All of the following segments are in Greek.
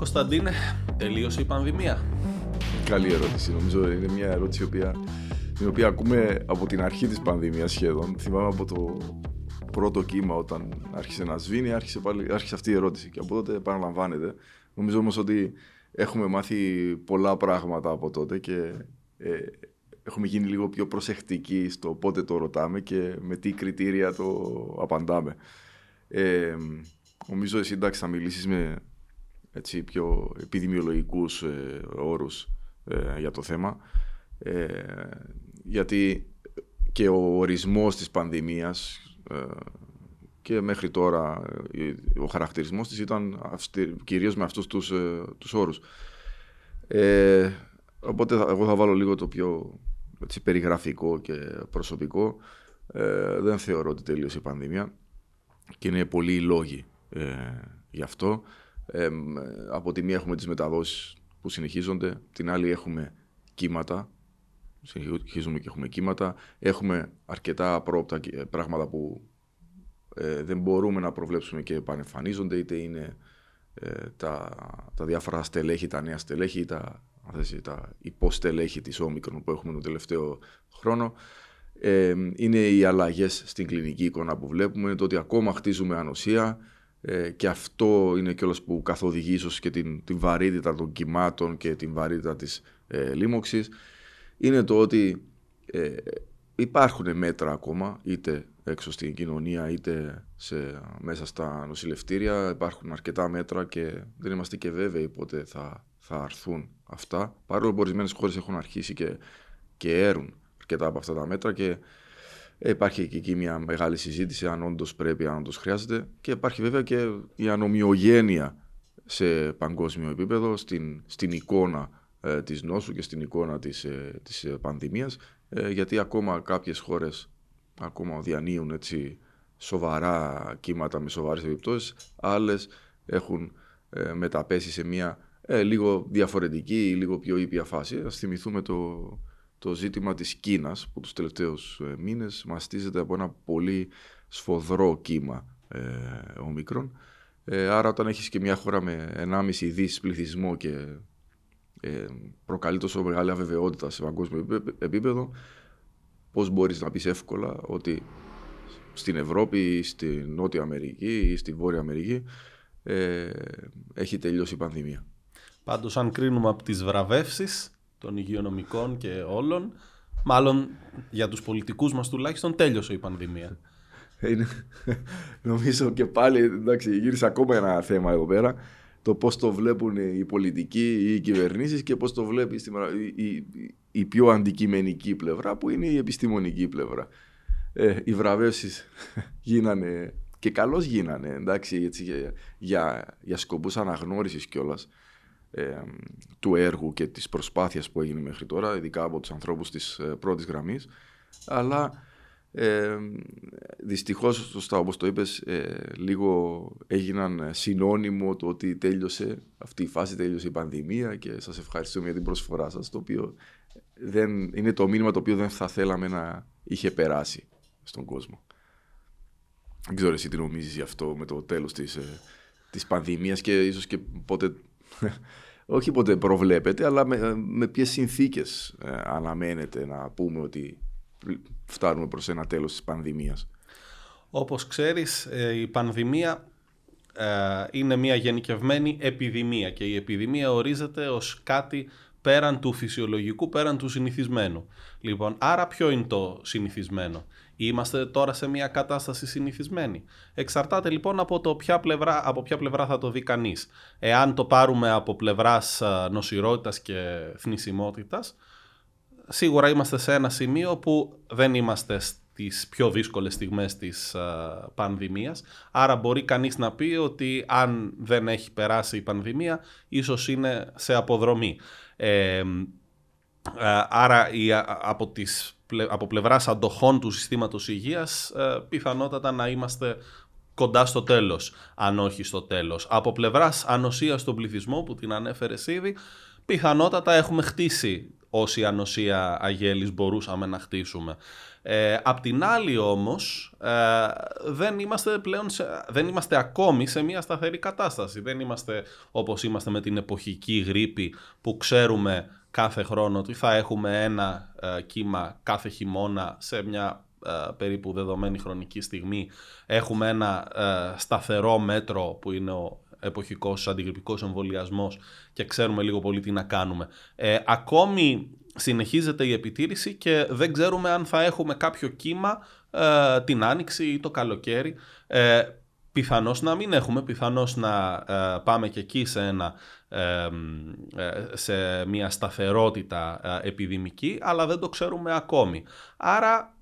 Κωνσταντίνε, τελείωσε η πανδημία. Καλή ερώτηση. Νομίζω είναι μια ερώτηση η οποία, την οποία ακούμε από την αρχή της πανδημίας σχεδόν. Θυμάμαι από το πρώτο κύμα όταν άρχισε να σβήνει, άρχισε, πάλι, άρχισε αυτή η ερώτηση και από τότε επαναλαμβάνεται. Νομίζω όμως ότι έχουμε μάθει πολλά πράγματα από τότε και ε, έχουμε γίνει λίγο πιο προσεκτικοί στο πότε το ρωτάμε και με τι κριτήρια το απαντάμε. Ε, νομίζω εσύ εντάξει θα μιλήσεις με έτσι, πιο επιδημιολογικούς ε, όρους ε, για το θέμα. Ε, γιατί και ο ορισμός της πανδημίας ε, και μέχρι τώρα ο χαρακτηρισμός της ήταν αυστηρ, κυρίως με αυτούς τους, τους όρους. οπότε εγώ θα βάλω λίγο το πιο έτσι, περιγραφικό και προσωπικό. δεν θεωρώ ότι τελείωσε η πανδημία και είναι πολλοί οι λόγοι γι' αυτό. Από τη μία έχουμε τις μεταδόσεις που συνεχίζονται, την άλλη έχουμε κύματα, συνεχίζουμε και έχουμε κύματα, έχουμε αρκετά απρόπτα πράγματα που ε, δεν μπορούμε να προβλέψουμε και επανεμφανίζονται, είτε είναι ε, τα, τα διάφορα στελέχη, τα νέα στελέχη, τα, τα υποστελέχη της όμικρον που έχουμε τον τελευταίο χρόνο. Ε, είναι οι αλλαγές στην κλινική εικόνα που βλέπουμε, είναι το ότι ακόμα χτίζουμε ανοσία, ε, και αυτό είναι κιόλας που καθοδηγεί ίσως και την, την βαρύτητα των κυμάτων και την βαρύτητα της ε, λίμωξης. Είναι το ότι ε, υπάρχουν μέτρα ακόμα είτε έξω στην κοινωνία είτε σε, μέσα στα νοσηλευτήρια. Υπάρχουν αρκετά μέτρα και δεν είμαστε και βέβαιοι πότε θα, θα αρθούν αυτά. Παρόλο που ορισμένες χώρες έχουν αρχίσει και, και έρουν αρκετά από αυτά τα μέτρα και Υπάρχει και εκεί μια μεγάλη συζήτηση αν όντως πρέπει, αν όντως χρειάζεται. Και υπάρχει βέβαια και η ανομοιογένεια σε παγκόσμιο επίπεδο στην, στην εικόνα ε, της νόσου και στην εικόνα της, ε, της ε, πανδημίας ε, γιατί ακόμα κάποιες χώρες ακόμα διανύουν έτσι σοβαρά κύματα με σοβαρές επιπτώσεις άλλες έχουν ε, μεταπέσει σε μια λίγο διαφορετική ή λίγο πιο ήπια φάση. Ας θυμηθούμε το, το ζήτημα της Κίνας που τους τελευταίους ε, μήνες μαστίζεται από ένα πολύ σφοδρό κύμα ε, ομικρόν. Ε, άρα όταν έχεις και μια χώρα με 1,5 δις πληθυσμό και ε, προκαλεί τόσο μεγάλη αβεβαιότητα σε παγκόσμιο επίπεδο πώς μπορείς να πεις εύκολα ότι στην Ευρώπη ή στη Νότια Αμερική ή στη Βόρεια Αμερική ε, έχει τελειώσει η πανδημία. Πάντως αν κρίνουμε από τις βραβεύσεις των υγειονομικών και όλων. Μάλλον για τους πολιτικούς μας τουλάχιστον τέλειωσε η πανδημία. Είναι, νομίζω και πάλι, εντάξει, γύρισε ακόμα ένα θέμα εδώ πέρα. Το πώς το βλέπουν οι πολιτικοί ή οι κυβερνήσεις και πώς το βλέπει η, η, η, πιο αντικειμενική πλευρά που είναι η επιστημονική πλευρά. Ε, οι βραβεύσεις γίνανε και καλώς γίνανε, εντάξει, έτσι, για, για, για σκοπούς αναγνώρισης κιόλας ε, του έργου και της προσπάθειας που έγινε μέχρι τώρα, ειδικά από τους ανθρώπους της ε, πρώτης γραμμής. Αλλά ε, δυστυχώς, σωστά όπως το είπες, ε, λίγο έγιναν συνώνυμο το ότι τέλειωσε αυτή η φάση, τέλειωσε η πανδημία και σας ευχαριστούμε για την προσφορά σας, το οποίο δεν, είναι το μήνυμα το οποίο δεν θα θέλαμε να είχε περάσει στον κόσμο. Δεν ξέρω εσύ τι νομίζεις γι' αυτό με το τέλος της, ε, της πανδημίας και ίσως και πότε όχι ποτέ προβλέπετε, αλλά με, με ποιες συνθήκες ε, αναμένεται να πούμε ότι φτάνουμε προς ένα τέλος της πανδημίας. Όπως ξέρεις, ε, η πανδημία ε, είναι μια γενικευμένη επιδημία και η επιδημία ορίζεται ως κάτι πέραν του φυσιολογικού, πέραν του συνηθισμένου. Λοιπόν, άρα ποιο είναι το συνηθισμένο; Είμαστε τώρα σε μια κατάσταση συνηθισμένη. Εξαρτάται λοιπόν από, το ποια πλευρά, από ποια πλευρά θα το δει κανείς. Εάν το πάρουμε από πλευράς νοσηρότητας και θνησιμότητας, σίγουρα είμαστε σε ένα σημείο που δεν είμαστε στις πιο δύσκολες στιγμές της πανδημίας. Άρα μπορεί κανείς να πει ότι αν δεν έχει περάσει η πανδημία, ίσως είναι σε αποδρομή. Ε, άρα από τις από πλευράς αντοχών του συστήματος υγείας ε, πιθανότατα να είμαστε κοντά στο τέλος, αν όχι στο τέλος. Από πλευράς ανοσίας στον πληθυσμό που την ανέφερες ήδη, πιθανότατα έχουμε χτίσει όση ανοσία αγέλης μπορούσαμε να χτίσουμε. Ε, απ' την άλλη όμως ε, δεν, είμαστε πλέον δεν είμαστε ακόμη σε μια σταθερή κατάσταση. Δεν είμαστε όπως είμαστε με την εποχική γρήπη που ξέρουμε κάθε χρόνο ότι θα έχουμε ένα ε, κύμα κάθε χειμώνα σε μια ε, περίπου δεδομένη χρονική στιγμή. Έχουμε ένα ε, σταθερό μέτρο που είναι ο εποχικός αντιγρυπικός εμβολιασμός και ξέρουμε λίγο πολύ τι να κάνουμε. ακόμη συνεχίζεται η επιτήρηση και δεν ξέρουμε αν θα έχουμε κάποιο κύμα ε, την άνοιξη ή το καλοκαίρι. Ε, πιθανώς να μην έχουμε, πιθανώς να ε, πάμε και εκεί σε, ένα, ε, σε μια σταθερότητα επιδημική, αλλά δεν το ξέρουμε ακόμη. Άρα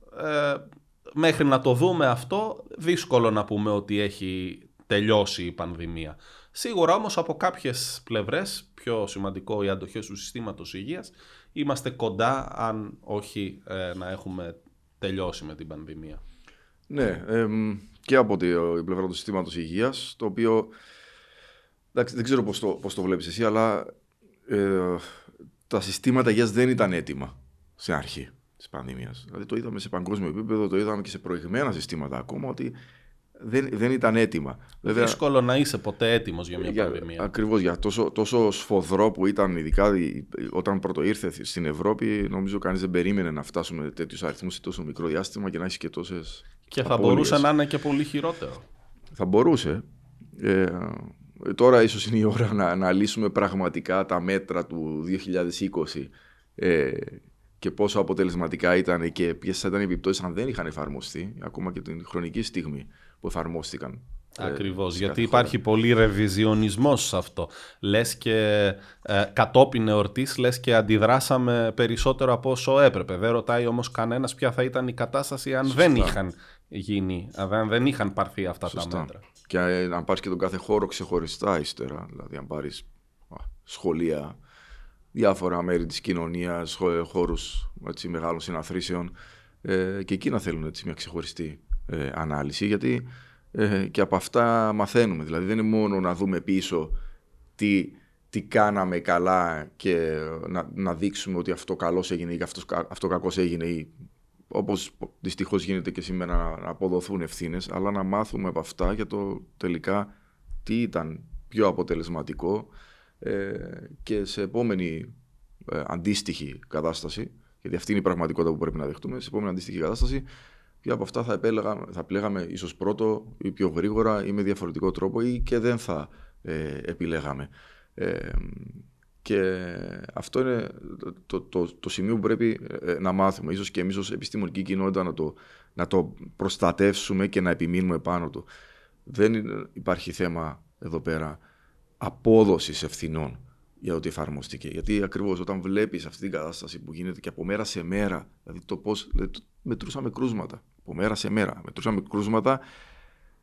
μέχρι να το δούμε αυτό, δύσκολο να πούμε ότι έχει τελειώσει η πανδημία. Σίγουρα όμως από κάποιες πλευρές, πιο σημαντικό οι αντοχές του συστήματος υγείας, είμαστε κοντά αν όχι ε, να έχουμε τελειώσει με την πανδημία. Ναι, και από την πλευρά του συστήματος υγείας, το οποίο εντάξει, δεν ξέρω πώς το, πώς το βλέπεις εσύ, αλλά ε, τα συστήματα υγείας δεν ήταν έτοιμα στην αρχή της πανδημίας. Δηλαδή το είδαμε σε παγκόσμιο επίπεδο, το είδαμε και σε προηγμένα συστήματα ακόμα, ότι δεν, δεν ήταν έτοιμα. Βέβαια, Δύσκολο να είσαι ποτέ έτοιμος για μια πανδημία. Ακριβώς για τόσο, τόσο σφοδρό που ήταν, ειδικά όταν πρώτο ήρθε στην Ευρώπη, νομίζω κανείς δεν περίμενε να φτάσουμε τέτοιους αριθμούς σε τόσο μικρό διάστημα και να έχεις και τόσες. Και θα μπορούσε να είναι και πολύ χειρότερο. Θα μπορούσε. Ε, τώρα ίσως είναι η ώρα να αναλύσουμε πραγματικά τα μέτρα του 2020 ε, και πόσο αποτελεσματικά ήταν και ποιες θα ήταν οι επιπτώσεις αν δεν είχαν εφαρμοστεί, ακόμα και την χρονική στιγμή που εφαρμόστηκαν. Ε, Ακριβώς, γιατί υπάρχει πολύ ρεβιζιονισμός σε αυτό. Λες και ε, κατόπιν εορτής, λες και αντιδράσαμε περισσότερο από όσο έπρεπε. Δεν ρωτάει όμως κανένας ποια θα ήταν η κατάσταση αν δεν είχαν γίνει, αν δεν είχαν πάρθει αυτά τα μέτρα. Και ε, αν πάρεις και τον κάθε χώρο ξεχωριστά ύστερα, δηλαδή αν πάρεις σχολεία, διάφορα μέρη της κοινωνίας, χώρους έτσι, μεγάλων συναθρήσεων ε, και εκεί να θέλουν έτσι, μια ξεχωριστή ε, ανάλυση γιατί ε, και από αυτά μαθαίνουμε. Δηλαδή δεν είναι μόνο να δούμε πίσω τι, τι κάναμε καλά και να, να δείξουμε ότι αυτό καλός έγινε ή αυτός, αυτό κακός έγινε ή όπως δυστυχώς γίνεται και σήμερα να, αποδοθούν ευθύνες, αλλά να μάθουμε από αυτά για το τελικά τι ήταν πιο αποτελεσματικό ε, και σε επόμενη ε, αντίστοιχη κατάσταση, γιατί αυτή είναι η πραγματικότητα που πρέπει να δεχτούμε, σε επόμενη αντίστοιχη κατάσταση Ποια από αυτά θα, επέλεγα, θα πλέγαμε ίσως πρώτο ή πιο γρήγορα ή με διαφορετικό τρόπο ή και δεν θα ε, επιλέγαμε. Ε, και αυτό είναι το, το, το, σημείο που πρέπει ε, να μάθουμε. Ίσως και εμείς ως επιστημονική κοινότητα να το, να το προστατεύσουμε και να επιμείνουμε πάνω του. Δεν υπάρχει θέμα εδώ πέρα απόδοσης ευθυνών για ότι εφαρμοστήκε. Γιατί ακριβώς όταν βλέπεις αυτή την κατάσταση που γίνεται και από μέρα σε μέρα, δηλαδή το πώς. μετρούσαμε κρούσματα. Από μέρα σε μέρα. Μετρούσαμε κρούσματα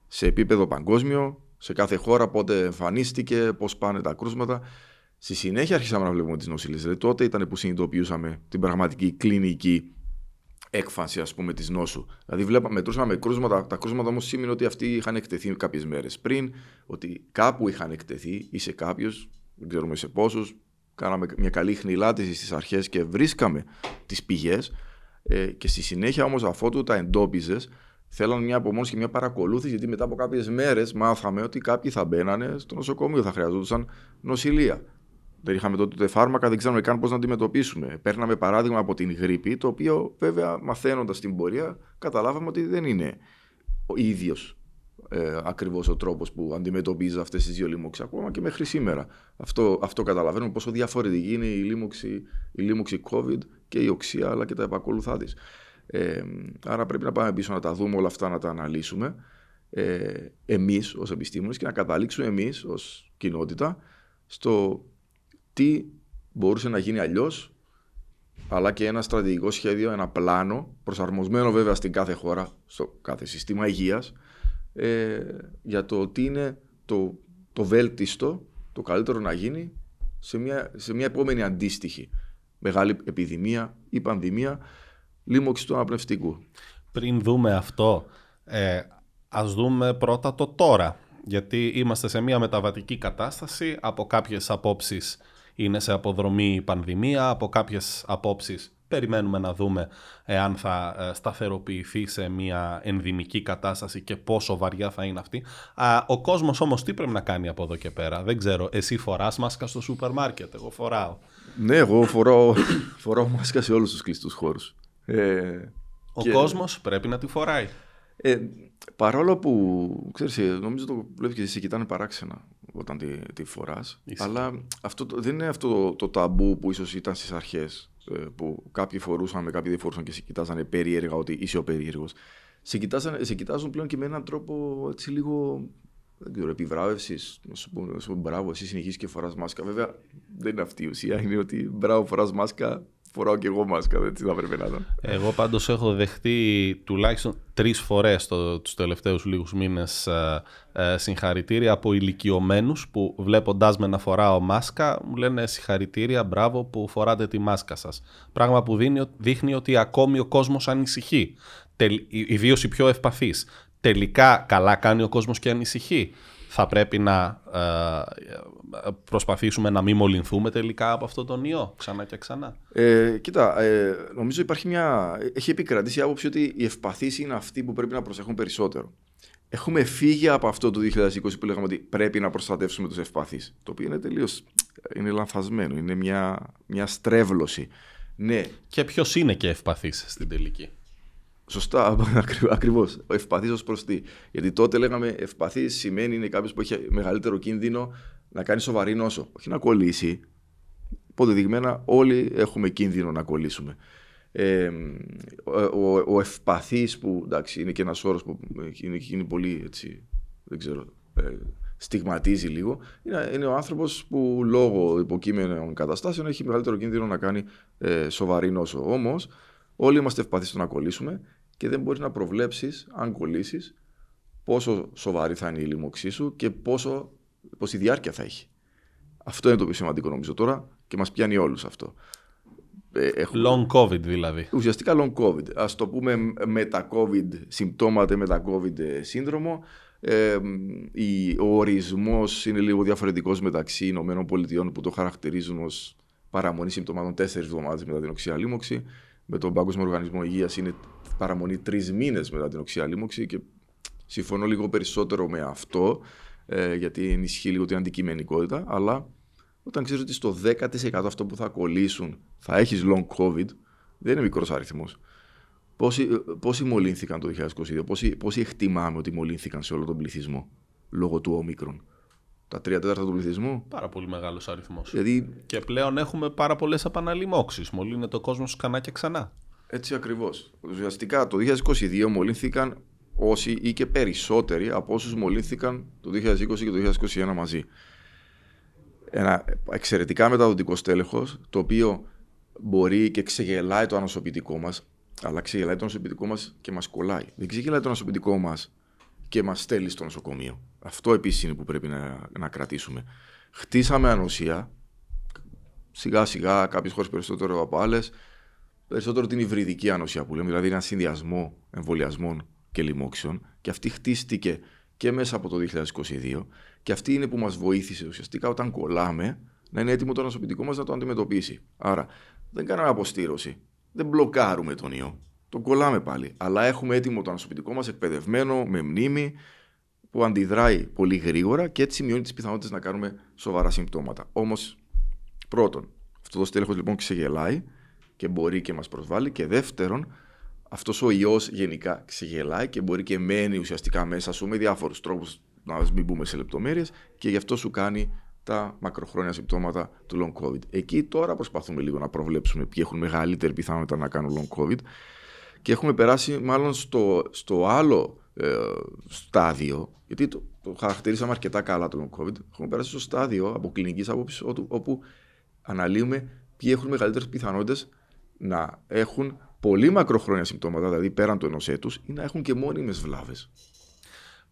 σε επίπεδο παγκόσμιο, σε κάθε χώρα, πότε εμφανίστηκε, πώς πάνε τα κρούσματα. Στη συνέχεια αρχίσαμε να βλέπουμε τις νοσηλίες. Δηλαδή τότε ήταν που συνειδητοποιούσαμε την πραγματική κλινική έκφανση ας πούμε της νόσου. Δηλαδή βλέπαμε, μετρούσαμε κρούσματα, τα κρούσματα όμως σήμαινε ότι αυτοί είχαν εκτεθεί κάποιες μέρες πριν, ότι κάπου είχαν εκτεθεί ή σε κάποιους δεν ξέρουμε σε πόσους. Κάναμε μια καλή χνηλάτιση στις αρχές και βρίσκαμε τις πηγές. Ε, και στη συνέχεια όμως, αφού τα εντόπιζες, θέλαν μια απομόνωση και μια παρακολούθηση, γιατί μετά από κάποιες μέρες μάθαμε ότι κάποιοι θα μπαίνανε στο νοσοκομείο, θα χρειαζόταν νοσηλεία. Δεν είχαμε τότε φάρμακα, δεν ξέραμε καν πώς να αντιμετωπίσουμε. Παίρναμε παράδειγμα από την γρήπη, το οποίο βέβαια μαθαίνοντας την πορεία, καταλάβαμε ότι δεν είναι ο ίδιος ε, ακριβώς ο τρόπος που αντιμετωπίζει αυτές τις δύο λίμωξεις ακόμα και μέχρι σήμερα. Αυτό, αυτό καταλαβαίνουμε πόσο διαφορετική είναι η λίμωξη, η λίμωξη COVID και η οξία αλλά και τα επακολουθά της. Ε, άρα πρέπει να πάμε πίσω να τα δούμε όλα αυτά, να τα αναλύσουμε ε, εμείς ως επιστήμονες και να καταλήξουμε εμείς ως κοινότητα στο τι μπορούσε να γίνει αλλιώς, αλλά και ένα στρατηγικό σχέδιο, ένα πλάνο προσαρμοσμένο βέβαια στην κάθε χώρα, στο κάθε σύστημα υγείας ε, για το ότι είναι το, το βέλτιστο, το καλύτερο να γίνει σε μια, σε μια επόμενη αντίστοιχη μεγάλη επιδημία ή πανδημία λίμωξη του αναπνευστικού. Πριν δούμε αυτό, ε, ας δούμε πρώτα το τώρα. Γιατί είμαστε σε μια μεταβατική κατάσταση, από κάποιες απόψεις είναι σε αποδρομή η πανδημία. Από κάποιες απόψεις περιμένουμε να δούμε εάν θα ε, σταθεροποιηθεί σε μια ενδυμική κατάσταση και πόσο βαριά θα είναι αυτή. Ο κόσμος όμως τι πρέπει να κάνει από εδώ και πέρα; Δεν ξέρω, εσύ φοράς μάσκα στο σούπερ μάρκετ, εγώ φοράω. Ναι, εγώ φοράω, φοράω μάσκα σε όλους τους κλειστούς χώρους. Ε, Ο και... κόσμος πρέπει να τη φοράει. Ε, παρόλο που, ξέρεις, ε, νομίζω το βλέπεις και εσύ κοιτάνε παράξενα όταν τη, τη φοράς, αλλά αυτό δεν είναι αυτό το, το ταμπού που ίσως ήταν στις αρχές ε, που κάποιοι φορούσαν, κάποιοι δεν φορούσαν και σε κοιτάζανε περίεργα ότι είσαι ο περίεργος. Σε, σε κοιτάζουν πλέον και με έναν τρόπο έτσι λίγο δεν ξέρω, επιβράβευσης. Να σου πω, μπράβο, εσύ συνεχίζεις και φοράς μάσκα. Βέβαια δεν είναι αυτή η ουσία. Είναι ότι μπράβο, φοράς μάσκα, φοράω και εγώ μάσκα. Έτσι θα πρέπει να είναι. Εγώ πάντως έχω δεχτεί τουλάχιστον τρεις φορές το, τους τελευταίους λίγους μήνες ε, ε, συγχαρητήρια από ηλικιωμένους που βλέποντάς με να φοράω μάσκα μου λένε συγχαρητήρια, μπράβο που φοράτε τη μάσκα σας. Πράγμα που δίνει, δείχνει ότι ακόμη ο κόσμος ανησυχεί. Ιδίως οι πιο ευπαθείς. Τελικά καλά κάνει ο κόσμος και ανησυχεί θα πρέπει να ε, προσπαθήσουμε να μην μολυνθούμε τελικά από αυτό τον ιό ξανά και ξανά. Ε, κοίτα, ε, νομίζω υπάρχει μια... Έχει επικρατήσει η άποψη ότι οι ευπαθείς είναι αυτοί που πρέπει να προσέχουν περισσότερο. Έχουμε φύγει από αυτό το 2020 που λέγαμε ότι πρέπει να προστατεύσουμε τους ευπαθείς. Το οποίο είναι τελείως είναι λανθασμένο, είναι μια, μια στρέβλωση. Ναι. Και ποιος είναι και ευπαθής στην τελική; Σωστά, ακριβώς. Ο ευπαθή ως προς τι. Γιατί τότε λέγαμε ευπαθή σημαίνει είναι κάποιος που έχει μεγαλύτερο κίνδυνο να κάνει σοβαρή νόσο. Όχι να κολλήσει. Υποδεδειγμένα όλοι έχουμε κίνδυνο να κολλήσουμε. Ε, ο, ο ευπαθής που εντάξει, είναι και ένας όρος που είναι, είναι πολύ έτσι, δεν ξέρω, ε, στιγματίζει λίγο, είναι, είναι ο άνθρωπος που λόγω υποκείμενων καταστάσεων έχει μεγαλύτερο κίνδυνο να κάνει ε, σοβαρή νόσο. Όμως, όλοι είμαστε ευπαθείς στο να κολλήσουμε και δεν μπορείς να προβλέψεις, αν κολλήσεις, πόσο σοβαρή θα είναι η λίμωξή σου και πόσο, πόση διάρκεια θα έχει. Αυτό είναι το πιο σημαντικό νομίζω τώρα και μας πιάνει όλους αυτό. Ε, έχουμε... Long COVID δηλαδή. Ουσιαστικά long COVID. Α το πούμε με τα COVID συμπτώματα, με τα COVID σύνδρομο. Ε, ο ορισμός είναι λίγο διαφορετικός μεταξύ Ηνωμένων Πολιτειών που το χαρακτηρίζουν ως παραμονή συμπτωμάτων τέσσερις εβδομάδες μετά την οξία λίμωξη. Με τον Παγκόσμιο Οργανισμό Υγείας είναι παραμονή τρεις μήνες μετά την οξία λίμωξη και συμφωνώ λίγο περισσότερο με αυτό ε, γιατί ενισχύει λίγο την αντικειμενικότητα αλλά όταν ξέρεις ότι στο 10% αυτό που θα κολλήσουν θα έχεις long covid δεν είναι μικρός αριθμός. Πόσοι, πόσοι μολύνθηκαν το 2022, πόσοι, πόσοι εκτιμάμε ότι μολύνθηκαν σε όλο τον πληθυσμό λόγω του όμικρον. Τα τρία τέταρτα του πληθυσμού; Πάρα πολύ μεγάλος αριθμός. Δηλαδή... Και πλέον έχουμε πάρα πολλές επαναλημώξει. Μολύνεται ο κόσμος ξανά και ξανά. Έτσι ακριβώς. Ουσιαστικά το 2022 μολύνθηκαν όσοι ή και περισσότεροι από όσους μολύνθηκαν το 2020 και το 2021 μαζί. Ένα εξαιρετικά μεταδοτικό στέλεχος, το οποίο μπορεί και ξεγελάει το ανοσοποιητικό μας, αλλά ξεγελάει το ανοσοποιητικό μας και μας κολλάει. Δεν ξεγελάει το ανοσοποιητικό μας και μας στέλνει στο νοσοκομείο. Αυτό επίσης είναι που πρέπει να, να κρατήσουμε. Χτίσαμε ανοσία, σιγά σιγά, κάποιες χώρες περισσότερο από άλλες περισσότερο την υβριδική ανοσία που λέμε, δηλαδή ένα συνδυασμό εμβολιασμών και λοιμόξεων. Και αυτή χτίστηκε και μέσα από το 2022. Και αυτή είναι που μας βοήθησε ουσιαστικά όταν κολλάμε να είναι έτοιμο το ανοσοποιητικό μας να το αντιμετωπίσει. Άρα δεν κάναμε αποστήρωση. Δεν μπλοκάρουμε τον ιό. Τον κολλάμε πάλι. Αλλά έχουμε έτοιμο το ανοσοποιητικό μας εκπαιδευμένο, με μνήμη, που αντιδράει πολύ γρήγορα και έτσι μειώνει τις πιθανότητες να κάνουμε σοβαρά συμπτώματα. Όμως, πρώτον, αυτό το στέλεχος λοιπόν ξεγελάει και μπορεί και μας προσβάλλει. Και δεύτερον αυτός ο ιός γενικά ξεγελάει και μπορεί και μένει ουσιαστικά μέσα σου με διάφορους τρόπους να μην μπούμε σε λεπτομέρειες και γι' αυτό σου κάνει τα μακροχρόνια συμπτώματα του long covid. Εκεί τώρα προσπαθούμε λίγο να προβλέψουμε ποιοι έχουν μεγαλύτερη πιθανότητα να κάνουν long covid. Και έχουμε περάσει μάλλον στο, στο άλλο ε, στάδιο, γιατί το, το χαρακτηρίσαμε αρκετά καλά το long covid, έχουμε περάσει στο στάδιο από κλινικής άποψης όπου αναλύουμε ποιοι έχουν μεγαλύτερες πιθανότητες να έχουν πολύ μακροχρόνια συμπτώματα, δηλαδή πέραν του ενός έτους, ή να έχουν και μόνιμες βλάβες.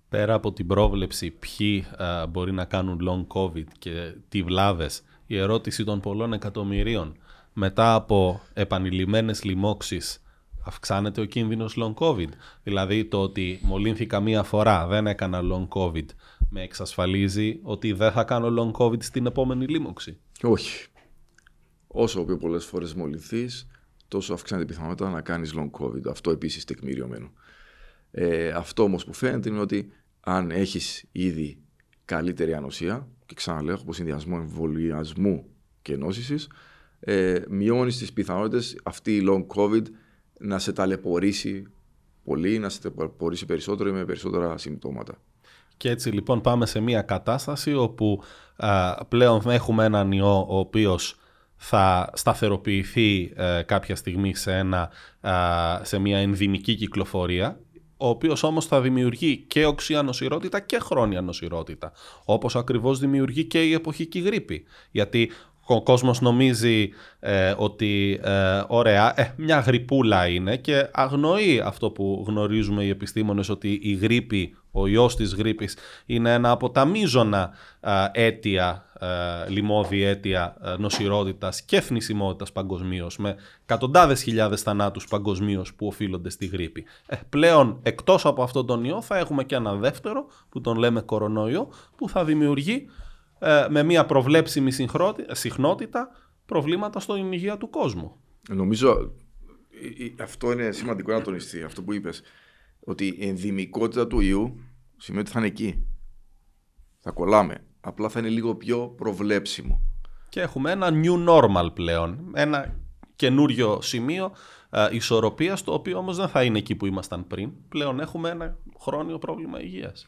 Πέρα από την πρόβλεψη ποιοι α, μπορεί να κάνουν long covid και τι βλάβες, η ερώτηση των πολλών εκατομμυρίων μετά από επανειλημμένες λοιμώξεις αυξάνεται ο κίνδυνος long covid. Δηλαδή το ότι μολύνθηκα μία φορά, δεν έκανα long covid, με εξασφαλίζει ότι δεν θα κάνω long covid στην επόμενη λίμωξη. Όχι. Όσο πιο πολλές φορές μολυνθείς, τόσο αυξάνεται η πιθανότητα να κάνεις long COVID. Αυτό επίσης τεκμηριωμένο. Ε, αυτό όμως που φαίνεται είναι ότι αν έχεις ήδη καλύτερη ανοσία, και ξαναλέω, από συνδυασμό εμβολιασμού και νόσηση, ε, μειώνεις τις πιθανότητες αυτή η long COVID να σε ταλαιπωρήσει πολύ, να σε ταλαιπωρήσει περισσότερο ή με περισσότερα συμπτώματα. Και έτσι λοιπόν πάμε σε μια κατάσταση όπου πλέον έχουμε έναν ιό ο οποίος θα σταθεροποιηθεί ε, κάποια στιγμή σε, ένα, σε μια ενδυμική κυκλοφορία ο οποίος όμως θα δημιουργεί και οξία νοσηρότητα και χρόνια νοσηρότητα, όπως ακριβώς δημιουργεί και η εποχική γρήπη. Γιατί ο κόσμος νομίζει ε, ότι ε, ωραία, ε, μια γρυπούλα είναι και αγνοεί αυτό που γνωρίζουμε οι επιστήμονες ότι η γρήπη, ο ιός της γρήπης είναι ένα από τα μείζωνα αίτια, λοιμώδη αίτια νοσηρότητας και θνησιμότητας παγκοσμίως, με εκατοντάδες χιλιάδες θανάτους παγκοσμίως που οφείλονται στη γρήπη. πλέον εκτός από αυτόν τον ιό θα έχουμε και ένα δεύτερο που τον λέμε κορονοϊό που θα δημιουργεί ε, με μια προβλέψιμη συχνότητα προβλήματα στην υγεία του κόσμου. Νομίζω αυτό είναι σημαντικό να τονιστεί, αυτό που είπες, ότι η ενδυμικότητα του ιού σημαίνει ότι θα είναι εκεί. Θα κολλάμε. Απλά θα είναι λίγο πιο προβλέψιμο. Και έχουμε ένα new normal πλέον. Ένα καινούριο σημείο ε, ισορροπίας, το οποίο όμως δεν θα είναι εκεί που ήμασταν πριν. Πλέον έχουμε ένα χρόνιο πρόβλημα υγείας.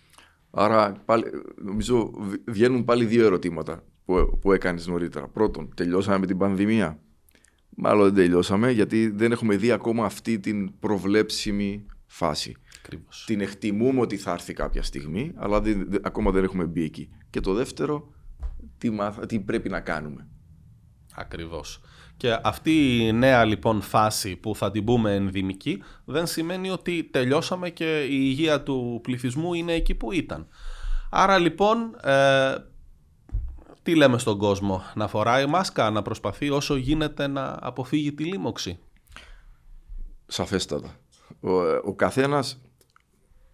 Άρα πάλι, νομίζω βγαίνουν πάλι δύο ερωτήματα που, που έκανες νωρίτερα. Πρώτον, τελειώσαμε με την πανδημία; Μάλλον δεν τελειώσαμε γιατί δεν έχουμε δει ακόμα αυτή την προβλέψιμη φάση. Ακριβώς. Την εκτιμούμε ότι θα έρθει κάποια στιγμή, αλλά δεν, ακόμα δεν έχουμε μπει εκεί. Και το δεύτερο, τι, τι πρέπει να κάνουμε. Ακριβώς. Και αυτή η νέα λοιπόν φάση που θα την πούμε ενδυμική δεν σημαίνει ότι τελειώσαμε και η υγεία του πληθυσμού είναι εκεί που ήταν. Άρα λοιπόν ε, τι λέμε στον κόσμο, να φοράει μάσκα, να προσπαθεί όσο γίνεται να αποφύγει τη λίμωξη; Σαφέστατα. Ο, ο καθένας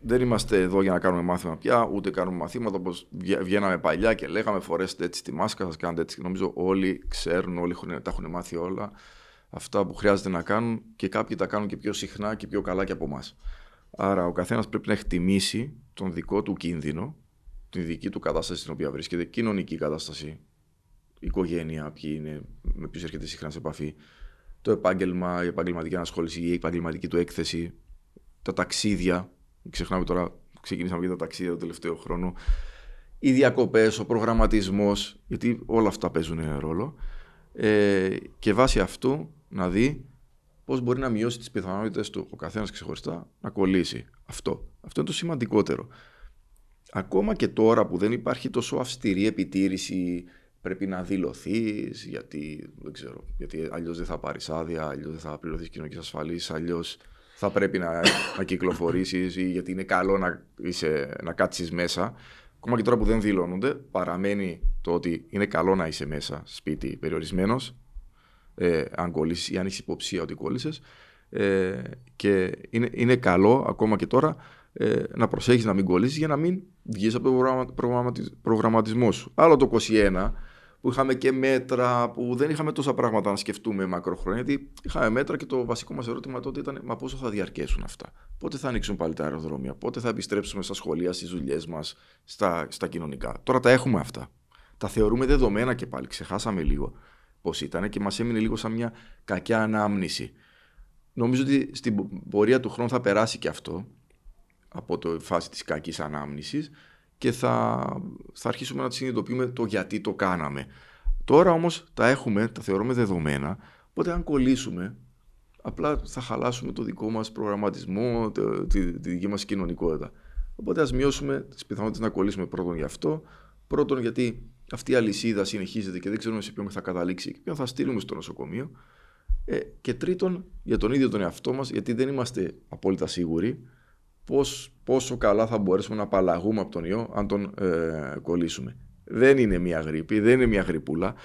δεν είμαστε εδώ για να κάνουμε μάθημα πια, ούτε κάνουμε μαθήματα όπως βγαίναμε παλιά και λέγαμε φορέστε έτσι τη μάσκα, σας κάνετε έτσι. Νομίζω όλοι ξέρουν, όλοι τα έχουν μάθει όλα αυτά που χρειάζεται να κάνουν και κάποιοι τα κάνουν και πιο συχνά και πιο καλά και από εμάς. Άρα ο καθένας πρέπει να εκτιμήσει τον δικό του κίνδυνο, την δική του κατάσταση στην οποία βρίσκεται, κοινωνική κατάσταση, οικογένεια, ποιοι είναι, με ποιους έρχεται συχνά σε επαφή, το επάγγελμα, η επαγγελματική ανασχόληση, η επαγγελματική του έκθεση, τα ταξίδια ξεχνάμε τώρα, ξεκινήσαμε για τα ταξίδια το τελευταίο χρόνο, οι διακοπές, ο προγραμματισμός, γιατί όλα αυτά παίζουν ρόλο. Ε, και βάσει αυτού να δει πώς μπορεί να μειώσει τις πιθανότητες του ο καθένας ξεχωριστά να κολλήσει. Αυτό. Αυτό είναι το σημαντικότερο. Ακόμα και τώρα που δεν υπάρχει τόσο αυστηρή επιτήρηση, πρέπει να δηλωθείς, γιατί δεν ξέρω, γιατί αλλιώς δεν θα πάρεις άδεια, αλλιώς δεν θα πληρωθείς κοινωνικής ασφαλής, αλλιώς θα πρέπει να, να κυκλοφορήσεις ή γιατί είναι καλό να, είσαι, να κάτσεις μέσα. Ακόμα και τώρα που δεν δηλώνονται, παραμένει το ότι είναι καλό να είσαι μέσα σπίτι περιορισμένος, ε, αν κολλήσεις ή αν έχεις υποψία ότι κόλλησες. Ε, και είναι, είναι καλό ακόμα και τώρα ε, να προσέχεις να μην κολλήσεις για να μην βγεις από τον προγραμματισμό σου. Άλλο το 21 που είχαμε και μέτρα, που δεν είχαμε τόσα πράγματα να σκεφτούμε μακροχρόνια. Γιατί είχαμε μέτρα και το βασικό μας ερώτημα τότε ήταν: Μα πόσο θα διαρκέσουν αυτά, Πότε θα ανοίξουν πάλι τα αεροδρόμια, Πότε θα επιστρέψουμε στα σχολεία, στις δουλειές μας, στα, στα κοινωνικά; Τώρα τα έχουμε αυτά. Τα θεωρούμε δεδομένα και πάλι. Ξεχάσαμε λίγο πώς ήταν και μας έμεινε λίγο σαν μια κακιά ανάμνηση. Νομίζω ότι στην πορεία του χρόνου θα περάσει και αυτό από τη φάση της κακής ανάμνησης και θα, θα αρχίσουμε να τη συνειδητοποιούμε το γιατί το κάναμε. Τώρα όμως τα έχουμε, τα θεωρούμε δεδομένα, οπότε αν κολλήσουμε, απλά θα χαλάσουμε το δικό μας προγραμματισμό, τη, τη, τη δική μας κοινωνικότητα. Οπότε ας μειώσουμε τις πιθανότητες να κολλήσουμε πρώτον γι' αυτό, πρώτον γιατί αυτή η αλυσίδα συνεχίζεται και δεν ξέρουμε σε ποιον θα καταλήξει και ποιον θα στείλουμε στο νοσοκομείο. Ε, και τρίτον, για τον ίδιο τον εαυτό μας, γιατί δεν είμαστε απόλυτα σίγουροι πώς, πόσο καλά θα μπορέσουμε να απαλλαγούμε από τον ιό αν τον ε, κολλήσουμε. Δεν είναι μια γρήπη, δεν είναι μια γρυπούλα.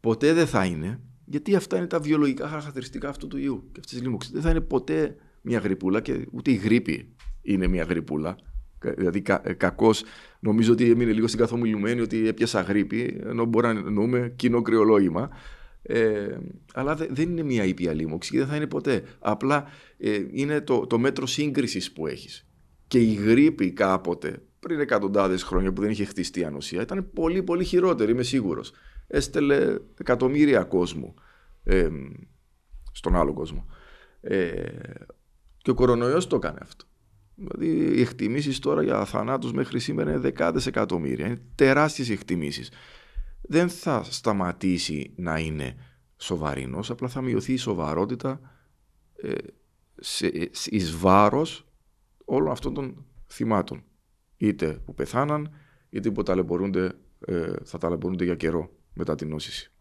Ποτέ δεν θα είναι, γιατί αυτά είναι τα βιολογικά χαρακτηριστικά αυτού του ιού και αυτής της λίμωξης. Δεν θα είναι ποτέ μια γρυπούλα και ούτε η γρήπη είναι μια γρυπούλα. Δηλαδή, κα, ε, κακώς νομίζω ότι έμεινε λίγο στην καθομιλουμένη ότι έπιασα γρήπη, ενώ μπορεί να εννοούμε κοινό κρυολόγημα. Ε, αλλά δεν είναι μια ήπια λίμωξη και δεν θα είναι ποτέ. Απλά ε, είναι το, το μέτρο σύγκρισης που έχεις. Και η γρήπη κάποτε, πριν εκατοντάδες χρόνια που δεν είχε χτιστεί ανοσία, ήταν πολύ πολύ χειρότερη, είμαι σίγουρος. Έστελε εκατομμύρια κόσμου ε, στον άλλο κόσμο. Ε, και ο κορονοϊός το έκανε αυτό. Δηλαδή οι εκτιμήσεις τώρα για θανάτους μέχρι σήμερα είναι δεκάδες εκατομμύρια. Είναι τεράστιες εκτιμήσεις. Δεν θα σταματήσει να είναι σοβαρινός, απλά θα μειωθεί η σοβαρότητα ε, σε, εις βάρος όλων αυτών των θυμάτων. Είτε που πεθάναν, είτε που ταλαιπωρούνται, ε, θα ταλαιπωρούνται για καιρό μετά την νόσηση.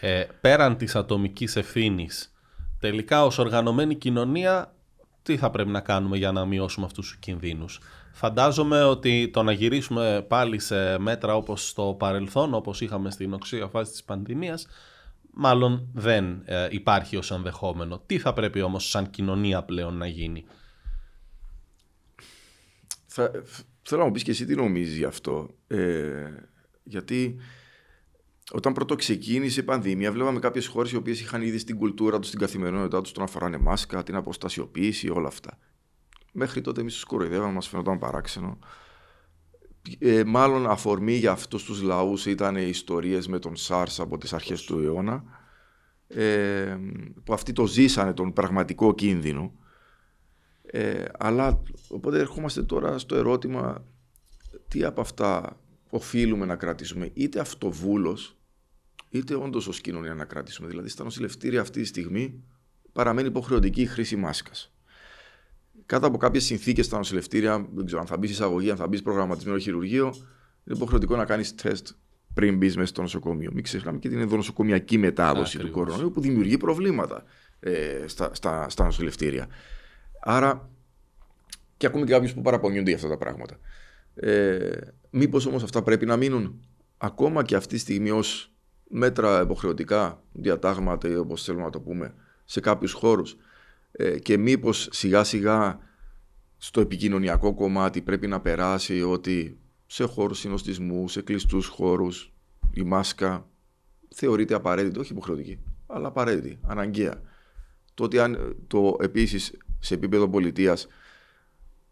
Ε, πέραν της ατομικής ευθύνης, τελικά ως οργανωμένη κοινωνία τι θα πρέπει να κάνουμε για να μειώσουμε αυτούς τους κινδύνους; Φαντάζομαι ότι το να γυρίσουμε πάλι σε μέτρα όπως στο παρελθόν, όπως είχαμε στην οξία φάση της πανδημίας, μάλλον δεν ε, υπάρχει ως ενδεχόμενο. Τι θα πρέπει όμως σαν κοινωνία πλέον να γίνει; Θα, θέλω να μου πεις και εσύ τι νομίζεις γι' αυτό. Ε, γιατί όταν πρώτο ξεκίνησε η πανδημία, βλέπαμε κάποιες χώρες οι οποίες είχαν ήδη στην κουλτούρα τους, στην καθημερινότητά τους, το να φοράνε μάσκα, την αποστασιοποίηση, όλα αυτά. Μέχρι τότε εμείς τους κοροϊδεύαμε, μας φαινόταν παράξενο. Ε, μάλλον αφορμή για αυτούς τους λαούς ήταν οι ιστορίες με τον SARS από τις αρχές του αιώνα. Ε, που αυτοί το ζήσανε τον πραγματικό κίνδυνο. Ε, αλλά οπότε ερχόμαστε τώρα στο ερώτημα τι από αυτά οφείλουμε να κρατήσουμε είτε αυτοβούλος είτε όντως ως κοινωνία να κρατήσουμε. Δηλαδή στα νοσηλευτήρια αυτή τη στιγμή παραμένει υποχρεωτική η χρήση μάσκας. Κάτω από κάποιες συνθήκες στα νοσηλευτήρια, δεν ξέρω αν θα μπεις εισαγωγή, αν θα μπεις προγραμματισμένο χειρουργείο, είναι υποχρεωτικό να κάνεις τεστ πριν μπεις μέσα στο νοσοκομείο. Μην ξεχνάμε και την ενδονοσοκομιακή μετάδοση του κορονοϊού που δημιουργεί προβλήματα ε, στα, στα, στα νοσηλευτήρια. Άρα, και ακούμε και κάποιους που παραπονιούνται για αυτά τα πράγματα. Ε, Μήπως όμως αυτά πρέπει να μείνουν; Ακόμα και αυτή τη στιγμή ως μέτρα υποχρεωτικά, διατάγματα ή όπως θέλουμε να το πούμε, σε κάποιους χώρους. Ε, και μήπως σιγά σιγά στο επικοινωνιακό κομμάτι πρέπει να περάσει ότι σε χώρους συνοστισμού, σε κλειστούς χώρους, η μάσκα θεωρείται απαραίτητη, όχι υποχρεωτική, αλλά απαραίτητη, αναγκαία. Το ότι αν, το επίσης σε επίπεδο πολιτείας,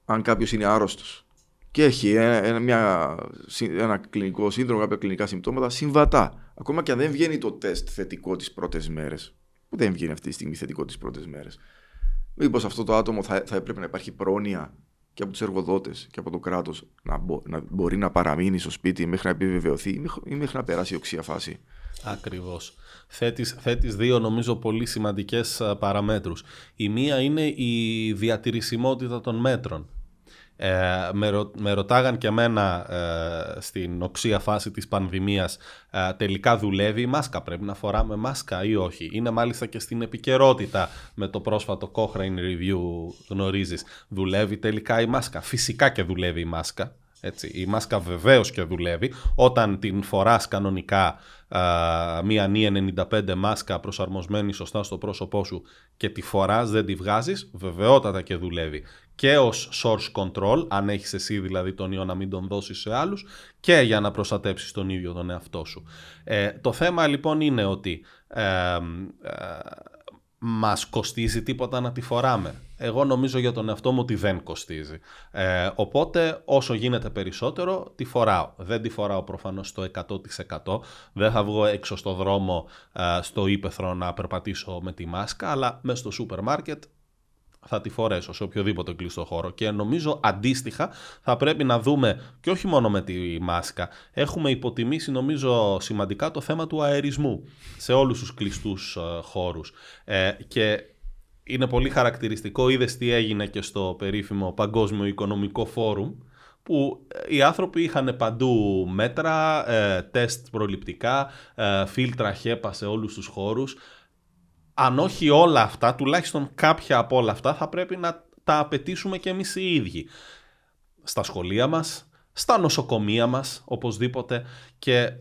αν κάποιος είναι άρρωστος και έχει ένα, μια, ένα κλινικό σύνδρομο, κάποια κλινικά συμπτώματα συμβατά. Ακόμα και αν δεν βγαίνει το τεστ θετικό τις πρώτες μέρες, που δεν βγαίνει αυτή τη στιγμή θετικό τις πρώτες μέρες, μήπως αυτό το άτομο θα, θα έπρεπε να υπάρχει πρόνοια και από τους εργοδότες και από το κράτος να, να μπορεί να παραμείνει στο σπίτι μέχρι να επιβεβαιωθεί ή μέχρι να περάσει η οξία φάση. Ακριβώς. Θέτεις, θέτεις δύο νομίζω πολύ σημαντικές παραμέτρους. Η μία είναι η διατηρησιμότητα των μέτρων. Ε, με, με ρωτάγαν και εμένα ε, στην οξία φάση της πανδημίας ε, τελικά δουλεύει η μάσκα, πρέπει να φοράμε μάσκα ή όχι. Είναι μάλιστα και στην επικαιρότητα με το πρόσφατο Cochrane Review γνωρίζεις. Δουλεύει τελικά η μάσκα. Φυσικά και δουλεύει η μάσκα. Έτσι. Η μάσκα βεβαίως και δουλεύει. Όταν την φοράς κανονικά μία νη 95 μάσκα προσαρμοσμένη σωστά στο πρόσωπό σου και τη φοράς δεν τη βγάζεις, βεβαιότατα και δουλεύει. Και ως source control, αν έχεις εσύ δηλαδή τον ιό να μην τον δώσεις σε άλλους, και για να προστατέψεις τον ίδιο τον εαυτό σου. Ε, το θέμα λοιπόν είναι ότι ε, ε, μας κοστίζει τίποτα να τη φοράμε. Εγώ νομίζω για τον εαυτό μου ότι δεν κοστίζει. Ε, οπότε όσο γίνεται περισσότερο τη φοράω. Δεν τη φοράω προφανώς στο 100%. Δεν θα βγω έξω στο δρόμο ε, στο ύπεθρο να περπατήσω με τη μάσκα, αλλά μέσα στο σούπερ μάρκετ θα τη φορέσω σε οποιοδήποτε κλειστό χώρο. Και νομίζω αντίστοιχα θα πρέπει να δούμε και όχι μόνο με τη μάσκα. Έχουμε υποτιμήσει νομίζω σημαντικά το θέμα του αερισμού σε όλους τους κλειστούς ε, χώρους. Ε, και είναι πολύ χαρακτηριστικό, είδες τι έγινε και στο περίφημο Παγκόσμιο Οικονομικό Φόρουμ, που ε, οι άνθρωποι είχαν παντού μέτρα, ε, τεστ προληπτικά, ε, φίλτρα χέπα σε όλους τους χώρους αν όχι όλα αυτά, τουλάχιστον κάποια από όλα αυτά θα πρέπει να τα απαιτήσουμε και εμείς οι ίδιοι. Στα σχολεία μας, στα νοσοκομεία μας, οπωσδήποτε και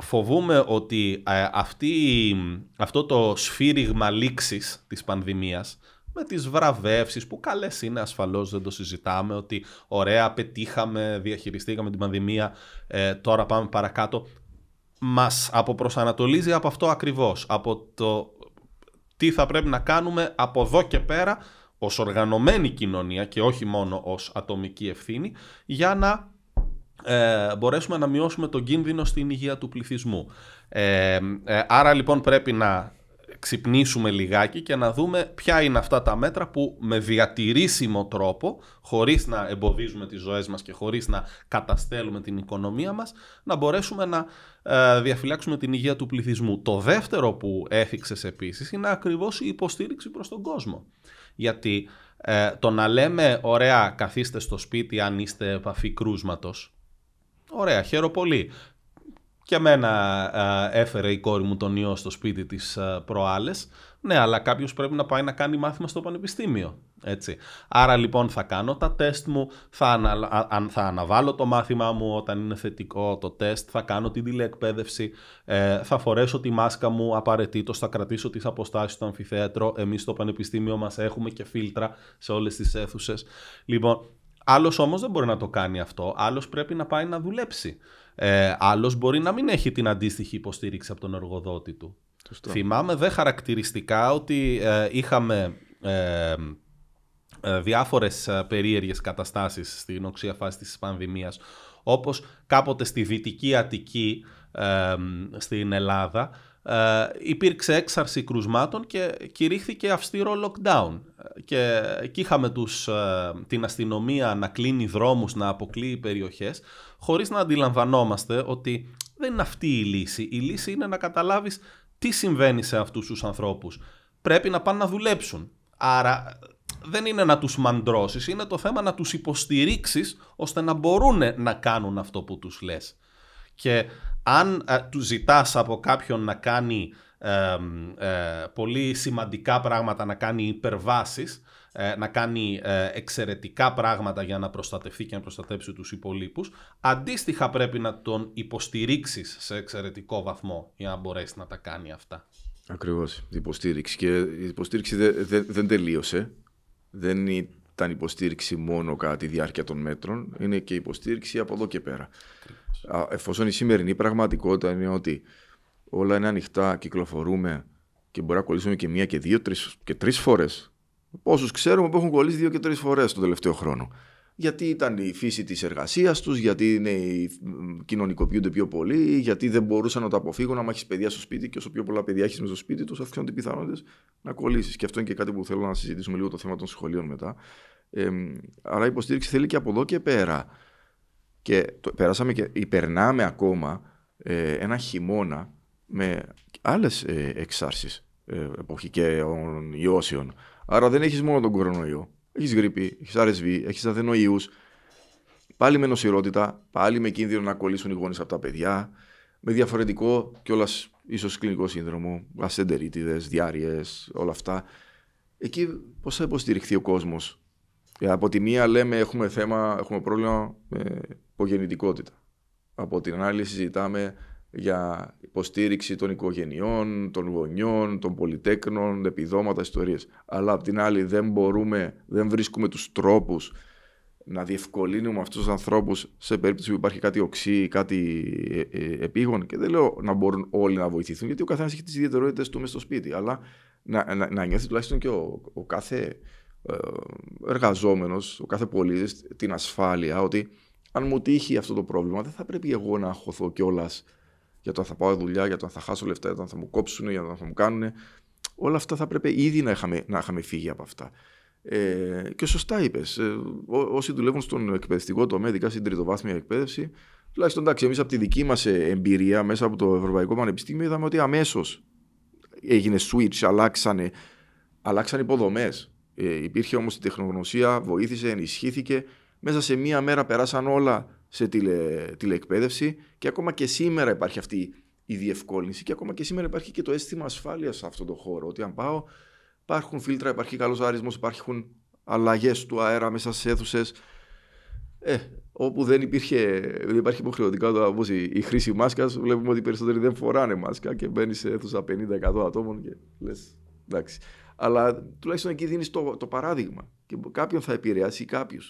φοβούμε ότι ε, αυτή, αυτό το σφύριγμα λήξης της πανδημίας με τις βραβεύσεις που καλές είναι ασφαλώς δεν το συζητάμε ότι ωραία πετύχαμε, διαχειριστήκαμε την πανδημία, ε, τώρα πάμε παρακάτω μας αποπροσανατολίζει από αυτό ακριβώς, από το τι θα πρέπει να κάνουμε από εδώ και πέρα ως οργανωμένη κοινωνία και όχι μόνο ως ατομική ευθύνη για να ε, μπορέσουμε να μειώσουμε τον κίνδυνο στην υγεία του πληθυσμού. Ε, ε, άρα λοιπόν πρέπει να ξυπνήσουμε λιγάκι και να δούμε ποια είναι αυτά τα μέτρα που με διατηρήσιμο τρόπο, χωρίς να εμποδίζουμε τις ζωές μας και χωρίς να καταστέλουμε την οικονομία μας, να μπορέσουμε να ε, διαφυλάξουμε την υγεία του πληθυσμού. Το δεύτερο που έθιξες επίσης είναι ακριβώς η υποστήριξη προς τον κόσμο. Γιατί ε, το να λέμε ωραία καθίστε στο σπίτι αν είστε επαφή κρούσματος, ωραία χαίρο πολύ. Και εμένα έφερε η κόρη μου τον ιό στο σπίτι της προάλλες. Ναι, αλλά κάποιος πρέπει να πάει να κάνει μάθημα στο πανεπιστήμιο. Έτσι. Άρα λοιπόν θα κάνω τα τεστ μου, θα, ανα, θα αναβάλω το μάθημά μου όταν είναι θετικό το τεστ, θα κάνω την τηλεεκπαίδευση, ε, θα φορέσω τη μάσκα μου απαραίτητος, θα κρατήσω τις αποστάσεις στο αμφιθέατρο. Εμείς στο πανεπιστήμιο μας έχουμε και φίλτρα σε όλες τις αίθουσες. Λοιπόν, άλλος όμως δεν μπορεί να το κάνει αυτό, άλλος πρέπει να πάει να δουλέψει. Ε, άλλος μπορεί να μην έχει την αντίστοιχη υποστήριξη από τον εργοδότη του. Θυμάμαι δε χαρακτηριστικά ότι ε, είχαμε ε, ε, διάφορες ε, περίεργες καταστάσεις στην οξία φάση της πανδημίας όπως κάποτε στη Δυτική Αττική στην Ελλάδα ε, υπήρξε έξαρση κρουσμάτων και κηρύχθηκε αυστηρό lockdown. Και εκεί είχαμε τους, ε, την αστυνομία να κλείνει δρόμους, να αποκλείει περιοχές, χωρίς να αντιλαμβανόμαστε ότι δεν είναι αυτή η λύση. Η λύση είναι να καταλάβεις τι συμβαίνει σε αυτούς τους ανθρώπους. Πρέπει να πάνε να δουλέψουν. Άρα δεν είναι να τους μαντρώσεις, είναι το θέμα να τους υποστηρίξεις ώστε να μπορούν να κάνουν αυτό που τους λες. Και αν ε, του ζητάς από κάποιον να κάνει ε, πολύ σημαντικά πράγματα, να κάνει υπερβάσεις, ε, να κάνει ε, εξαιρετικά πράγματα για να προστατευτεί και να προστατέψει τους υπολείπους, αντίστοιχα πρέπει να τον υποστηρίξεις σε εξαιρετικό βαθμό για να μπορέσει να τα κάνει αυτά. Ακριβώς, η υποστήριξη. Και η υποστήριξη δεν, δεν τελείωσε. Δεν ήταν υποστήριξη μόνο κατά τη διάρκεια των μέτρων, είναι και υποστήριξη από εδώ και πέρα εφόσον η σημερινή πραγματικότητα είναι ότι όλα είναι ανοιχτά, κυκλοφορούμε και μπορεί να κολλήσουμε και μία και δύο τρεις, και τρεις φορές. Πόσους ξέρουμε που έχουν κολλήσει δύο και τρεις φορές τον τελευταίο χρόνο. Γιατί ήταν η φύση της εργασίας τους, γιατί είναι, κοινωνικοποιούνται πιο πολύ, γιατί δεν μπορούσαν να το αποφύγουν. Αν έχεις παιδιά στο σπίτι και όσο πιο πολλά παιδιά έχεις στο σπίτι τους, αυξάνονται οι πιθανότητες να κολλήσεις. Και αυτό είναι και κάτι που θέλω να συζητήσουμε λίγο το θέμα των σχολείων μετά. Ε, άρα η υποστήριξη θέλει και από εδώ και πέρα και το, περάσαμε και υπερνάμε ακόμα ε, ένα χειμώνα με άλλες ε, εξάρσεις ε, εποχικών ιώσεων. Άρα δεν έχεις μόνο τον κορονοϊό. Έχεις γρήπη, έχεις RSV, έχεις αδενοϊούς. Πάλι με νοσηρότητα, πάλι με κίνδυνο να κολλήσουν οι γονείς από τα παιδιά. Με διαφορετικό κιόλας ίσως κλινικό σύνδρομο, ασεντερίτιδες, διάρειες, όλα αυτά. Εκεί πώς θα υποστηριχθεί ο κόσμος ε, από τη μία λέμε έχουμε θέμα, έχουμε πρόβλημα με υπογεννητικότητα. Από την άλλη συζητάμε για υποστήριξη των οικογενειών, των γονιών, των πολυτέκνων, επιδόματα, ιστορίες. Αλλά από την άλλη δεν μπορούμε, δεν βρίσκουμε τους τρόπους να διευκολύνουμε αυτούς τους ανθρώπους σε περίπτωση που υπάρχει κάτι οξύ, κάτι ε, ε, επίγον. Και δεν λέω να μπορούν όλοι να βοηθηθούν, γιατί ο καθένας έχει τις ιδιαιτερότητες του μες στο σπίτι. Αλλά να, να, να νιώθει τουλάχιστον και ο, ο κάθε ε, εργαζόμενος, ο κάθε πολίτης, την ασφάλεια ότι αν μου τύχει αυτό το πρόβλημα δεν θα πρέπει εγώ να αγχωθώ κιόλας για το αν θα πάω δουλειά, για το αν θα χάσω λεφτά, για το αν θα μου κόψουν, για το αν θα μου κάνουν. Όλα αυτά θα πρέπει ήδη να είχαμε, να είχαμε φύγει από αυτά. Ε, και σωστά είπες. Ε, όσοι δουλεύουν στον εκπαιδευτικό τομέα, ειδικά στην τριτοβάθμια εκπαίδευση, τουλάχιστον εντάξει, εμείς από τη δική μας εμπειρία μέσα από το Ευρωπαϊκό Πανεπιστήμιο είδαμε ότι αμέσως έγινε switch, αλλάξανε, αλλάξανε υποδομές. Ε, υπήρχε όμως η τεχνογνωσία, βοήθησε, ενισχύθηκε. Μέσα σε μία μέρα περάσαν όλα σε τηλε, τηλεεκπαίδευση και ακόμα και σήμερα υπάρχει αυτή η διευκόλυνση και ακόμα και σήμερα υπάρχει και το αίσθημα ασφάλειας σε αυτόν τον χώρο. Ότι αν πάω υπάρχουν φίλτρα, υπάρχει καλός άρισμος, υπάρχουν αλλαγές του αέρα μέσα στις αίθουσες. Ε, όπου δεν, υπήρχε, δεν υπάρχει υποχρεωτικά το, όπως η, η χρήση μάσκας, βλέπουμε ότι οι περισσότεροι δεν φοράνε μάσκα και μπαίνεις σε αίθουσα 50-100 ατόμων και λες. Εντάξει. Αλλά τουλάχιστον εκεί δίνεις το, το παράδειγμα. Και κάποιον θα επηρεάσει κάποιου.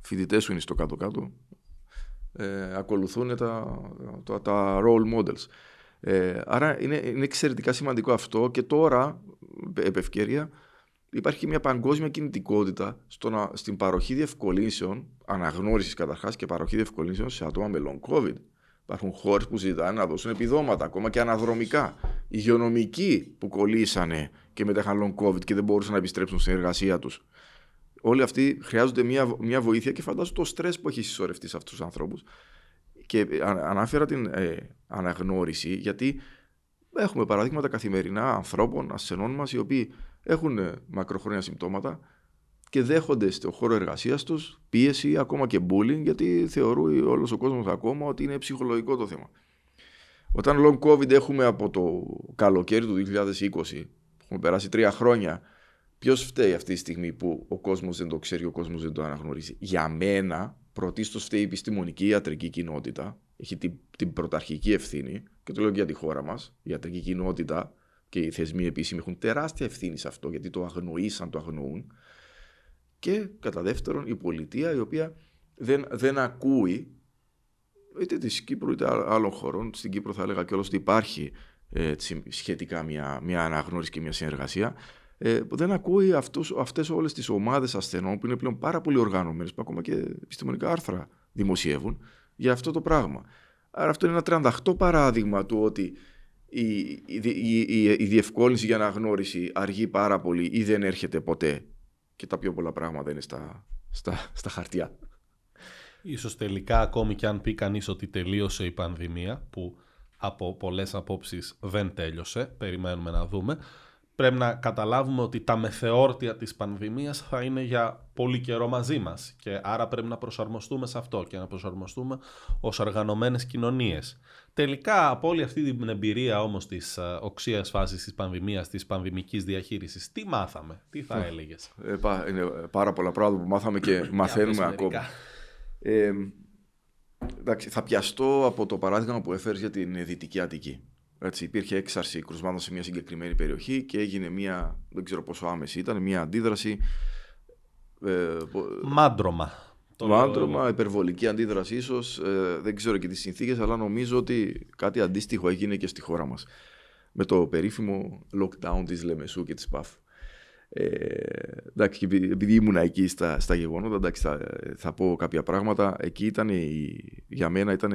Φοιτητές σου είναι στο κάτω-κάτω. ε, ακολουθούν τα, τα, τα role models. Ε, άρα είναι, είναι εξαιρετικά σημαντικό αυτό και τώρα, επ' ευκαιρία, υπάρχει μια παγκόσμια κινητικότητα στο να, στην παροχή διευκολύνσεων, αναγνώρισης καταρχάς και παροχή διευκολύνσεων σε άτομα με long COVID. Υπάρχουν χώρες που ζητάνε να δώσουν επιδόματα, ακόμα και αναδρομικά. Υγειονομικοί που κολλήσανε και μετά είχαν long COVID και δεν μπορούσαν να επιστρέψουν στην εργασία τους. Όλοι αυτοί χρειάζονται μια, μια βοήθεια και φαντάζομαι το στρες που έχει συσσωρευτεί σε αυτούς τους ανθρώπους. Και ανάφερα την ε, αναγνώριση γιατί έχουμε παραδείγματα καθημερινά ανθρώπων, ασθενών μας, οι οποίοι έχουν ε, μακροχρόνια συμπτώματα και δέχονται στο χώρο εργασίας τους πίεση, ακόμα και bullying, γιατί θεωρούν όλος ο κόσμος ακόμα ότι είναι ψυχολογικό το θέμα. Όταν long COVID έχουμε από το καλοκαίρι του 2020, έχουμε περάσει τρία χρόνια, ποιος φταίει αυτή τη στιγμή που ο κόσμος δεν το ξέρει, ο κόσμος δεν το αναγνωρίζει; Για μένα, πρωτίστως φταίει η επιστημονική ιατρική κοινότητα, έχει την, την πρωταρχική ευθύνη, και το λέω και για τη χώρα μας, η ιατρική κοινότητα και οι θεσμοί επίσημοι έχουν τεράστια ευθύνη σε αυτό, γιατί το αγνοήσαν, το αγνοούν. Και κατά δεύτερον, η πολιτεία, η οποία δεν, δεν ακούει είτε της Κύπρου είτε άλλων χωρών. Στην Κύπρο θα έλεγα κιόλας ότι υπάρχει ε, σχετικά μια, μια αναγνώριση και μια συνεργασία. Ε, που δεν ακούει αυτούς, αυτές όλες τις ομάδες ασθενών που είναι πλέον πάρα πολύ οργανωμένες που ακόμα και επιστημονικά άρθρα δημοσιεύουν για αυτό το πράγμα. Άρα αυτό είναι ένα 38 παράδειγμα του ότι η, η, η, η διευκόλυνση για αναγνώριση αργεί πάρα πολύ ή δεν έρχεται ποτέ και τα πιο πολλά πράγματα είναι στα, στα, στα χαρτιά. Ίσως τελικά ακόμη και αν πει κανείς ότι τελείωσε η πανδημία που από πολλές απόψεις δεν τέλειωσε, περιμένουμε να δούμε, πρέπει να καταλάβουμε ότι τα μεθεόρτια της πανδημίας θα είναι για πολύ καιρό μαζί μας και άρα πρέπει να προσαρμοστούμε σε αυτό και να προσαρμοστούμε ως οργανωμένες κοινωνίες. Τελικά από όλη αυτή την εμπειρία όμως της uh, οξείας φάσης της πανδημίας, της πανδημικής διαχείρισης, τι μάθαμε, τι θα έλεγες; Ε, είναι πάρα πολλά πράγματα που μάθαμε και μαθαίνουμε ακόμα. Ε, εντάξει, θα πιαστώ από το παράδειγμα που έφερες για την Δυτική Αττική. Έτσι, υπήρχε έξαρση κρουσμάτων σε μια συγκεκριμένη περιοχή και έγινε μια, δεν ξέρω πόσο άμεση ήταν, μια αντίδραση. Ε, Μάντρωμα. Μάντρωμα, υπερβολική αντίδραση ίσως. Ε, δεν ξέρω και τις συνθήκες, αλλά νομίζω ότι κάτι αντίστοιχο έγινε και στη χώρα μας. Με το περίφημο lockdown της Λεμεσού και της ΠΑΦ. Ε, εντάξει, επειδή ήμουν εκεί στα, στα γεγονότα, εντάξει, θα, θα πω κάποια πράγματα. Εκεί ήταν, για μένα ήταν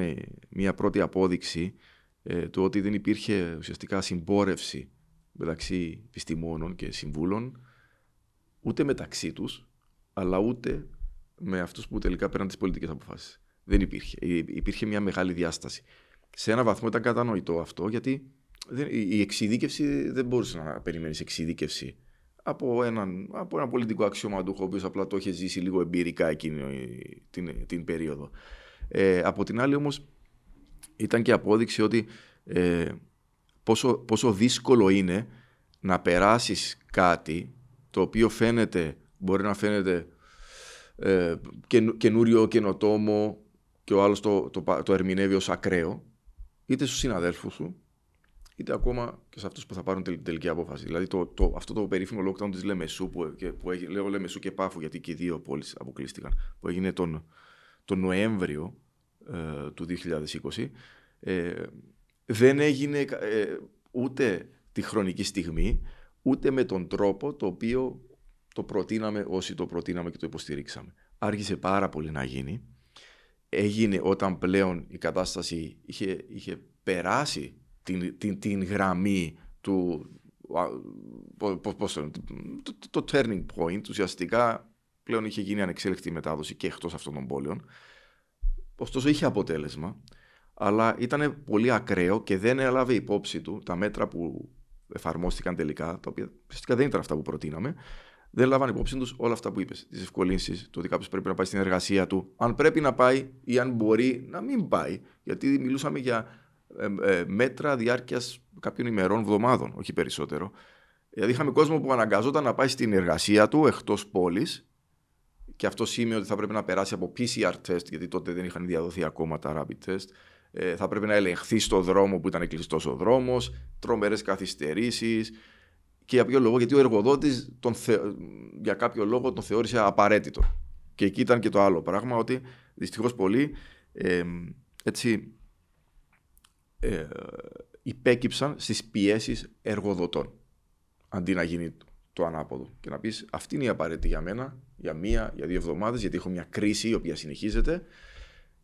μια πρώτη απόδειξη ε, το ότι δεν υπήρχε ουσιαστικά συμπόρευση μεταξύ επιστημόνων και συμβούλων ούτε μεταξύ τους αλλά ούτε με αυτούς που τελικά πέραν τις πολιτικές αποφάσεις. Δεν υπήρχε. Υπήρχε μια μεγάλη διάσταση. Σε ένα βαθμό ήταν κατανοητό αυτό γιατί η εξειδίκευση δεν μπορούσε να περιμένεις εξειδίκευση από έναν, από έναν πολιτικό αξιωματούχο ο οποίος απλά το είχε ζήσει λίγο εμπειρικά εκείνη την, την περίοδο. Ε, από την άλλη όμως ήταν και απόδειξη ότι ε, πόσο, πόσο δύσκολο είναι να περάσεις κάτι το οποίο φαίνεται, μπορεί να φαίνεται ε, καινούριο, καινοτόμο και ο άλλος το, το, το, ερμηνεύει ως ακραίο είτε στους συναδέλφους σου είτε ακόμα και σε αυτούς που θα πάρουν τελ, τελική απόφαση. Δηλαδή το, το, αυτό το περίφημο lockdown της Λεμεσού που, που, που λέω Λεμεσού και Πάφου γιατί και οι δύο πόλεις αποκλείστηκαν που έγινε τον, τον Νοέμβριο ε, του 2020 ε, δεν έγινε ε, ούτε τη χρονική στιγμή, ούτε με τον τρόπο το οποίο το προτείναμε όσοι το προτείναμε και το υποστηρίξαμε. Άργησε πάρα πολύ να γίνει. Έγινε όταν πλέον η κατάσταση είχε, είχε περάσει την, την, την γραμμή του, πώς το, το, το, turning point, ουσιαστικά πλέον είχε γίνει ανεξέλεκτη μετάδοση και εκτός αυτών των πόλεων. Ωστόσο είχε αποτέλεσμα αλλά ήταν πολύ ακραίο και δεν έλαβε υπόψη του τα μέτρα που εφαρμόστηκαν τελικά, τα οποία φυσικά δεν ήταν αυτά που προτείναμε, δεν λάβαν υπόψη τους όλα αυτά που είπες. Τις ευκολύνσεις, το ότι κάποιος πρέπει να πάει στην εργασία του, αν πρέπει να πάει ή αν μπορεί να μην πάει. Γιατί μιλούσαμε για ε, ε, μέτρα διάρκειας κάποιων ημερών, εβδομάδων, όχι περισσότερο. Δηλαδή είχαμε κόσμο που αναγκαζόταν να πάει στην εργασία του εκτός πόλης και αυτό σημαίνει ότι θα πρέπει να περάσει από PCR test, γιατί τότε δεν είχαν διαδοθεί ακόμα τα rapid test ε, θα πρέπει να ελεγχθεί στο δρόμο που ήταν κλειστός ο δρόμος, τρομερές καθυστερήσεις. Και για ποιο λόγο, γιατί ο εργοδότης για κάποιο λόγο τον θεώρησε απαραίτητο. Και εκεί ήταν και το άλλο πράγμα, ότι δυστυχώς πολλοί ε, έτσι ε, υπέκυψαν στις πιέσεις εργοδοτών αντί να γίνει το ανάποδο και να πεις αυτή είναι η απαραίτητη για μένα για μία, για δύο εβδομάδες γιατί έχω μια κρίση η οποία συνεχίζεται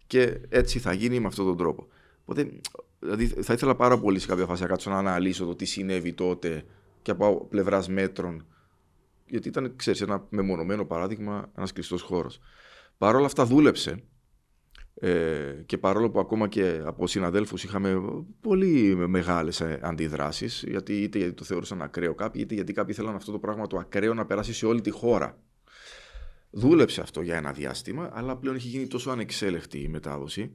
και έτσι θα γίνει με αυτόν τον τρόπο. Οπότε δηλαδή, θα ήθελα πάρα πολύ σε κάποια φάση να κάτσω να αναλύσω το τι συνέβη τότε και από πλευράς μέτρων γιατί ήταν, ξέρεις, ένα μεμονωμένο παράδειγμα, ένας κλειστός χώρος. Παρ' όλα αυτά δούλεψε ε, και παρόλο που ακόμα και από συναδέλφους είχαμε πολύ μεγάλες αντιδράσεις, γιατί είτε γιατί το θεωρούσαν ακραίο κάποιοι, είτε γιατί κάποιοι θέλαν αυτό το πράγμα το ακραίο να περάσει σε όλη τη χώρα. Δούλεψε αυτό για ένα διάστημα, αλλά πλέον έχει γίνει τόσο ανεξέλεκτη η μετάδοση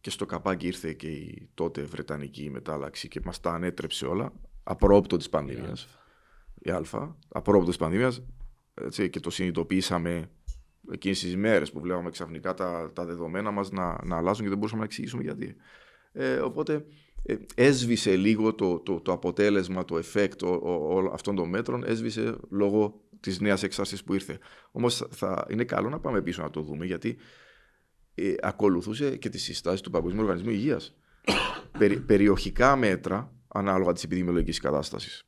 και στο καπάκι ήρθε και η τότε βρετανική μετάλλαξη και μας τα ανέτρεψε όλα, απρόπτω της πανδημίας η Α, απρόπτω της πανδημίας, και το συνειδητοποίησαμε εκείνες τις μέρες που βλέπαμε ξαφνικά τα, τα δεδομένα μας να, να αλλάζουν και δεν μπορούσαμε να εξηγήσουμε γιατί. Ε, οπότε ε, έσβησε λίγο το, το, το αποτέλεσμα, το effect όλων αυτών των μέτρων, έσβησε λόγω της νέας εξάρτηση που ήρθε. Όμως είναι καλό να πάμε πίσω να το δούμε γιατί ε, ακολουθούσε και τις συστάσεις του Παγκοσμίου Οργανισμού Υγείας. περιοχικά μέτρα ανάλογα της επιδημιολογικής κατάστασης.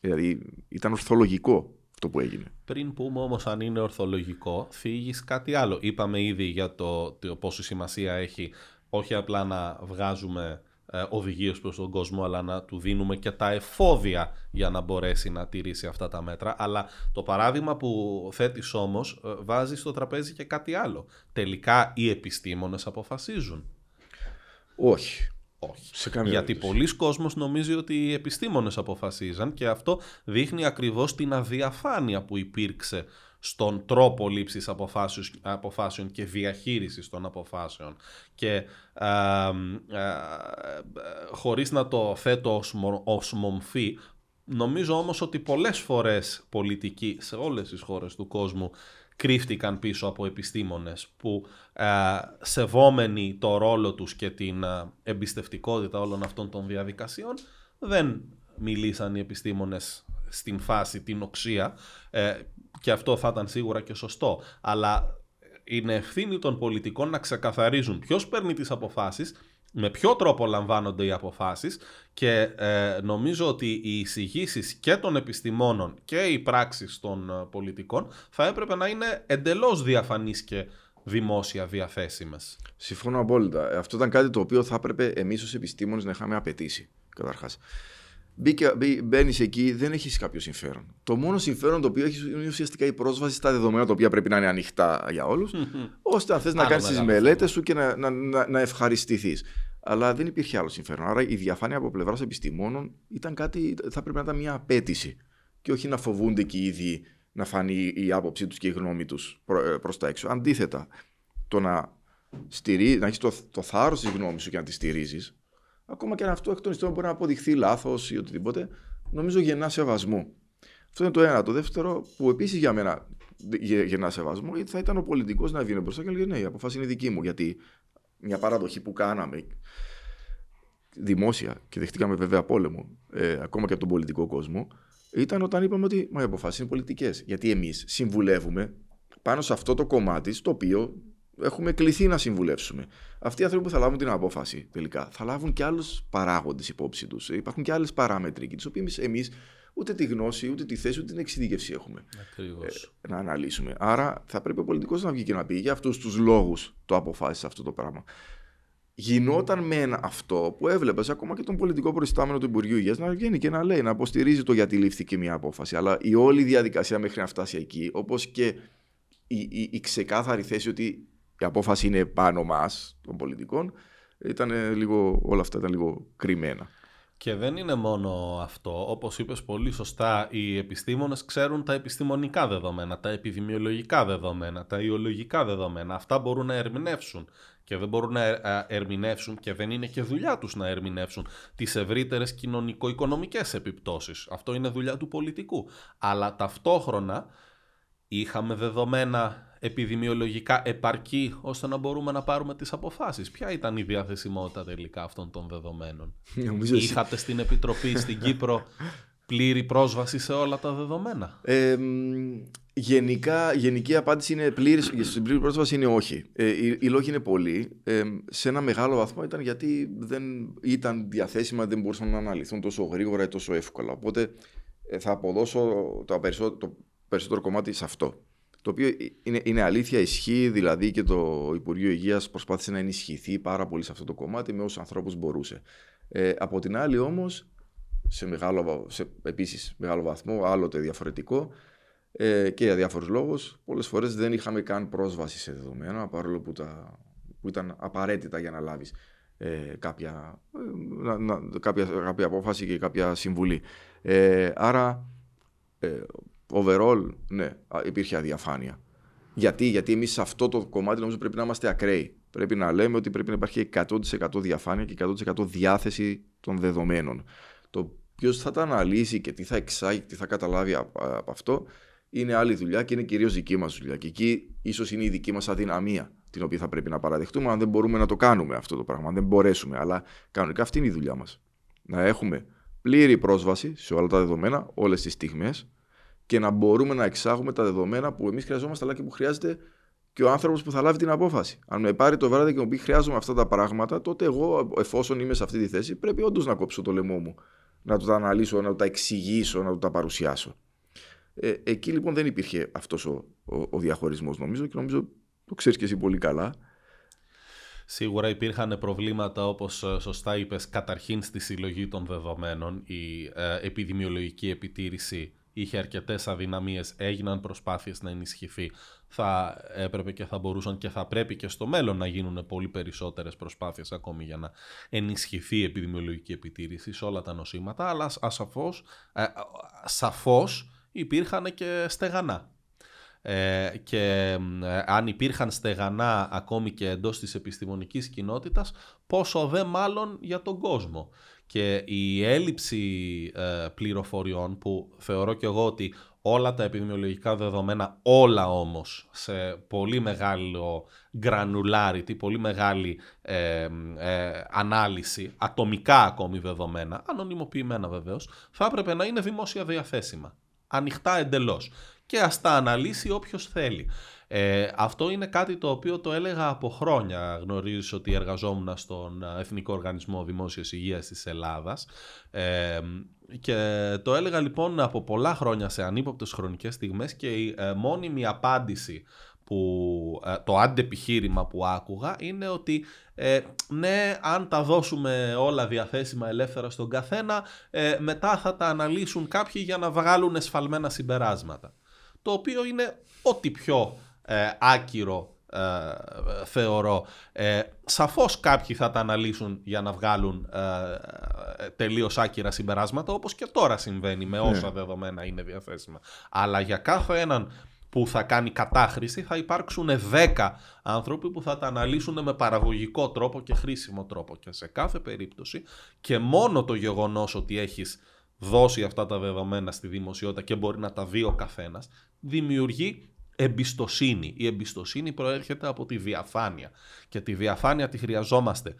Δηλαδή ήταν ορθολογικό αυτό που έγινε. Πριν πούμε όμως αν είναι ορθολογικό, φύγεις κάτι άλλο. Είπαμε ήδη για το, το πόσο σημασία έχει όχι απλά να βγάζουμε ε, οδηγίες προς τον κόσμο, αλλά να του δίνουμε και τα εφόδια για να μπορέσει να τηρήσει αυτά τα μέτρα. Αλλά το παράδειγμα που θέτεις όμως ε, βάζεις στο τραπέζι και κάτι άλλο. Τελικά οι επιστήμονες αποφασίζουν. Όχι. Όχι. Σε Γιατί πολλοί κόσμος νομίζει ότι οι επιστήμονες αποφασίζαν και αυτό δείχνει ακριβώς την αδιαφάνεια που υπήρξε στον τρόπο λήψης αποφάσεων και διαχείρισης των αποφάσεων. Και α, χωρίς να το θέτω ως μομφή, νομίζω όμως ότι πολλές φορές πολιτικοί σε όλες τις χώρες του κόσμου κρύφτηκαν πίσω από επιστήμονες που ε, σεβόμενοι το ρόλο τους και την ε, εμπιστευτικότητα όλων αυτών των διαδικασιών δεν μιλήσαν οι επιστήμονες στην φάση, την οξία ε, και αυτό θα ήταν σίγουρα και σωστό. Αλλά είναι ευθύνη των πολιτικών να ξεκαθαρίζουν ποιος παίρνει τις αποφάσεις με ποιο τρόπο λαμβάνονται οι αποφάσεις και ε, νομίζω ότι οι εισηγήσεις και των επιστημόνων και οι πράξεις των ε, πολιτικών θα έπρεπε να είναι εντελώς διαφανείς και δημόσια διαθέσιμες. Συμφωνώ απόλυτα. Αυτό ήταν κάτι το οποίο θα έπρεπε εμείς ως επιστήμονες να είχαμε απαιτήσει καταρχάς. Μπαίνεις εκεί, δεν έχεις κάποιο συμφέρον. Το μόνο συμφέρον το οποίο έχεις είναι ουσιαστικά η πρόσβαση στα δεδομένα τα οποία πρέπει να είναι ανοιχτά για όλους, ώστε αν θες να κάνεις τις μελέτες σου και να, να, να, να ευχαριστηθείς. Αλλά δεν υπήρχε άλλο συμφέρον. Άρα η διαφάνεια από πλευράς επιστημόνων ήταν κάτι, θα πρέπει να ήταν μια απέτηση. Και όχι να φοβούνται και οι ίδιοι να φανεί η άποψή τους και η γνώμη τους προ τα έξω. Αντίθετα, το να, στηρί, να έχεις το, το θάρρος της γνώμης σου και να τη στηρίζεις, ακόμα και αν αυτό εκ των υστέρων μπορεί να αποδειχθεί λάθος ή οτιδήποτε, νομίζω γεννά σεβασμό. Αυτό είναι το ένα. Το δεύτερο, που επίσης για μένα γεννά σεβασμό, θα ήταν ο πολιτικός να βγει μπροστά και να λέει: Ναι, η αποφάση είναι δική μου. Γιατί μια παραδοχή που κάναμε δημόσια και δεχτήκαμε βέβαια πόλεμο, ε, ακόμα και από τον πολιτικό κόσμο, ήταν όταν είπαμε ότι μα οι αποφάσεις είναι πολιτικές. Γιατί εμείς συμβουλεύουμε πάνω σε αυτό το κομμάτι στο οποίο έχουμε κληθεί να συμβουλεύσουμε. Αυτοί οι άνθρωποι που θα λάβουν την απόφαση τελικά θα λάβουν και άλλους παράγοντες υπόψη τους. Υπάρχουν και άλλες παράμετροι, τις οποίες εμείς ούτε τη γνώση, ούτε τη θέση, ούτε την εξειδίκευση έχουμε ε, να αναλύσουμε. Άρα θα πρέπει ο πολιτικός να βγει και να πει για αυτούς τους λόγους το αποφάσισε αυτό το πράγμα. Γινόταν μεν αυτό που έβλεπες ακόμα και τον πολιτικό προϊστάμενο του Υπουργείου Υγείας να βγαίνει και να λέει, να αποστηρίζει το γιατί λήφθηκε μια απόφαση. Αλλά η όλη διαδικασία μέχρι να φτάσει εκεί, όπως και η, η, η ξεκάθαρη θέση ότι η απόφαση είναι πάνω μας των πολιτικών, ήταν λίγο, όλα αυτά ήταν λίγο κρυμμένα. Και δεν είναι μόνο αυτό. Όπως είπες πολύ σωστά, οι επιστήμονες ξέρουν τα επιστημονικά δεδομένα, τα επιδημιολογικά δεδομένα, τα ιολογικά δεδομένα. Αυτά μπορούν να ερμηνεύσουν και δεν μπορούν να ε, ερμηνεύσουν και δεν είναι και δουλειά τους να ερμηνεύσουν τις ευρύτερες κοινωνικο-οικονομικές επιπτώσεις. Αυτό είναι δουλειά του πολιτικού. Αλλά ταυτόχρονα είχαμε δεδομένα επιδημιολογικά επαρκή ώστε να μπορούμε να πάρουμε τις αποφάσεις. Ποια ήταν η διαθεσιμότητα τελικά αυτών των δεδομένων; Είχατε στην Επιτροπή στην Κύπρο πλήρη πρόσβαση σε όλα τα δεδομένα; Ε, Γενικά, γενική απάντηση είναι πλήρης. Στην πλήρη πρόσβαση είναι όχι. Ε, οι, οι, λόγοι είναι πολλοί. Ε, σε ένα μεγάλο βαθμό ήταν γιατί δεν ήταν διαθέσιμα, δεν μπορούσαν να αναλυθούν τόσο γρήγορα ή τόσο εύκολα. Οπότε ε, θα αποδώσω το περισσότερο, το περισσότερο κομμάτι σε αυτό. Το οποίο είναι, είναι αλήθεια, ισχύει, δηλαδή και το Υπουργείο Υγείας προσπάθησε να ενισχυθεί πάρα πολύ σε αυτό το κομμάτι με όσους ανθρώπους μπορούσε. Ε, από την άλλη όμως, σε, μεγάλο, σε επίσης μεγάλο βαθμό, άλλοτε διαφορετικό, ε, και για διάφορους λόγους. Πολλές φορές δεν είχαμε καν πρόσβαση σε δεδομένα, παρόλο που, τα, που ήταν απαραίτητα για να λάβεις ε, κάποια, ε, να, κάποια, κάποια απόφαση και κάποια συμβουλή. Ε, άρα, ε, overall, ναι, υπήρχε αδιαφάνεια. Γιατί, γιατί εμείς σε αυτό το κομμάτι νομίζω πρέπει να είμαστε ακραίοι. Πρέπει να λέμε ότι πρέπει να υπάρχει 100% διαφάνεια και 100% διάθεση των δεδομένων. Το ποιος θα τα αναλύσει και τι θα εξάγει, τι θα καταλάβει από αυτό, είναι άλλη δουλειά και είναι κυρίως δική μας δουλειά. Και εκεί ίσως είναι η δική μας αδυναμία την οποία θα πρέπει να παραδεχτούμε αν δεν μπορούμε να το κάνουμε αυτό το πράγμα, αν δεν μπορέσουμε. Αλλά κανονικά αυτή είναι η δουλειά μας. Να έχουμε πλήρη πρόσβαση σε όλα τα δεδομένα, όλες τις στιγμές και να μπορούμε να εξάγουμε τα δεδομένα που εμείς χρειαζόμαστε, αλλά και που χρειάζεται και ο άνθρωπος που θα λάβει την απόφαση. Αν με πάρει το βράδυ και μου πει χρειάζομαι αυτά τα πράγματα, τότε εγώ, εφόσον είμαι σε αυτή τη θέση, πρέπει όντως να κόψω το λαιμό μου. Να τους τα αναλύσω, να του τα εξηγήσω, να του τα παρουσιάσω. Ε, εκεί λοιπόν δεν υπήρχε αυτός ο, ο, ο διαχωρισμός νομίζω και νομίζω το ξέρεις και εσύ πολύ καλά. Σίγουρα υπήρχαν προβλήματα όπως ε, σωστά είπες καταρχήν στη συλλογή των δεδομένων. Η ε, επιδημιολογική επιτήρηση είχε αρκετές αδυναμίες, έγιναν προσπάθειες να ενισχυθεί. Θα έπρεπε και θα μπορούσαν και θα πρέπει και στο μέλλον να γίνουν πολύ περισσότερες προσπάθειες ακόμη για να ενισχυθεί η επιδημιολογική επιτήρηση σε όλα τα νοσήματα, αλλά ασαφώς, ε, σαφώς υπήρχαν και στεγανά. Ε, και ε, αν υπήρχαν στεγανά ακόμη και εντός της επιστημονικής κοινότητας, πόσο δε μάλλον για τον κόσμο. Και η έλλειψη ε, πληροφοριών που θεωρώ και εγώ ότι όλα τα επιδημιολογικά δεδομένα, όλα όμως σε πολύ μεγάλο granularity, πολύ μεγάλη ε, ανάλυση, ατομικά ακόμη δεδομένα, ανωνυμοποιημένα βεβαίως, θα έπρεπε να είναι δημόσια διαθέσιμα ανοιχτά εντελώς και ας τα αναλύσει όποιος θέλει. Ε, αυτό είναι κάτι το οποίο το έλεγα από χρόνια. Γνωρίζεις ότι εργαζόμουν στον Εθνικό Οργανισμό Δημόσιας Υγείας της Ελλάδας ε, και το έλεγα λοιπόν από πολλά χρόνια σε ανύποπτες χρονικές στιγμές και η ε, μόνιμη απάντηση που ε, το αντεπιχείρημα που άκουγα είναι ότι ε, ναι, αν τα δώσουμε όλα διαθέσιμα ελεύθερα στον καθένα, ε, μετά θα τα αναλύσουν κάποιοι για να βγάλουν εσφαλμένα συμπεράσματα. Το οποίο είναι ό,τι πιο ε, άκυρο ε, θεωρώ. Ε, σαφώς κάποιοι θα τα αναλύσουν για να βγάλουν ε, τελείως άκυρα συμπεράσματα, όπως και τώρα συμβαίνει με όσα ναι. δεδομένα είναι διαθέσιμα. Αλλά για κάθε έναν που θα κάνει κατάχρηση θα υπάρξουν 10 άνθρωποι που θα τα αναλύσουν με παραγωγικό τρόπο και χρήσιμο τρόπο και σε κάθε περίπτωση και μόνο το γεγονός ότι έχεις δώσει αυτά τα δεδομένα στη δημοσιότητα και μπορεί να τα δει ο καθένας δημιουργεί εμπιστοσύνη. Η εμπιστοσύνη προέρχεται από τη διαφάνεια και τη διαφάνεια τη χρειαζόμαστε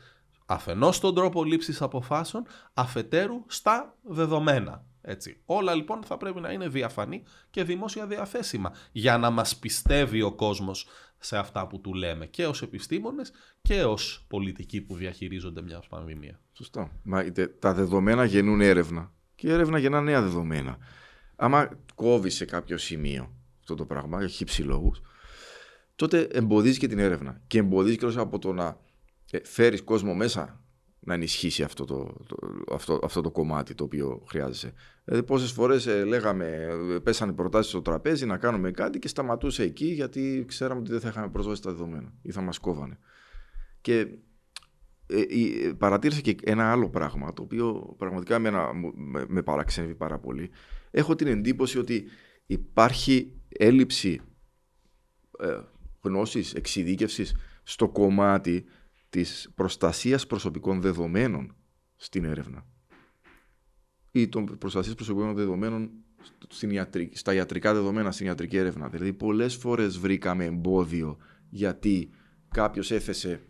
αφενός στον τρόπο λήψης αποφάσεων, αφετέρου στα δεδομένα. Έτσι. Όλα λοιπόν θα πρέπει να είναι διαφανή και δημόσια διαθέσιμα για να μας πιστεύει ο κόσμος σε αυτά που του λέμε και ως επιστήμονες και ως πολιτικοί που διαχειρίζονται μια πανδημία. Σωστό. Μα τα δεδομένα γεννούν έρευνα και η έρευνα γεννά νέα δεδομένα. Άμα κόβει σε κάποιο σημείο αυτό το πράγμα, για χύψη λόγους, τότε εμποδίζει και την έρευνα. Και εμποδίζει και από το να ε, φέρεις κόσμο μέσα να ενισχύσει αυτό το, το, αυτό, αυτό το κομμάτι το οποίο χρειάζεσαι. Δηλαδή πόσες φορές ε, λέγαμε, ε, πέσανε προτάσεις στο τραπέζι να κάνουμε κάτι και σταματούσε εκεί γιατί ξέραμε ότι δεν θα είχαμε πρόσβαση στα δεδομένα ή θα μας κόβανε. Και ε, ε, παρατήρησα και ένα άλλο πράγμα το οποίο πραγματικά με, με, με παραξενεύει πάρα πολύ. Έχω την εντύπωση ότι υπάρχει έλλειψη ε, γνώσης, εξειδίκευσης στο κομμάτι της προστασίας προσωπικών δεδομένων στην έρευνα ή των προστασίας προσωπικών δεδομένων στην ιατρική, στα ιατρικά δεδομένα στην ιατρική έρευνα. Δηλαδή πολλές φορές βρήκαμε εμπόδιο γιατί κάποιος έθεσε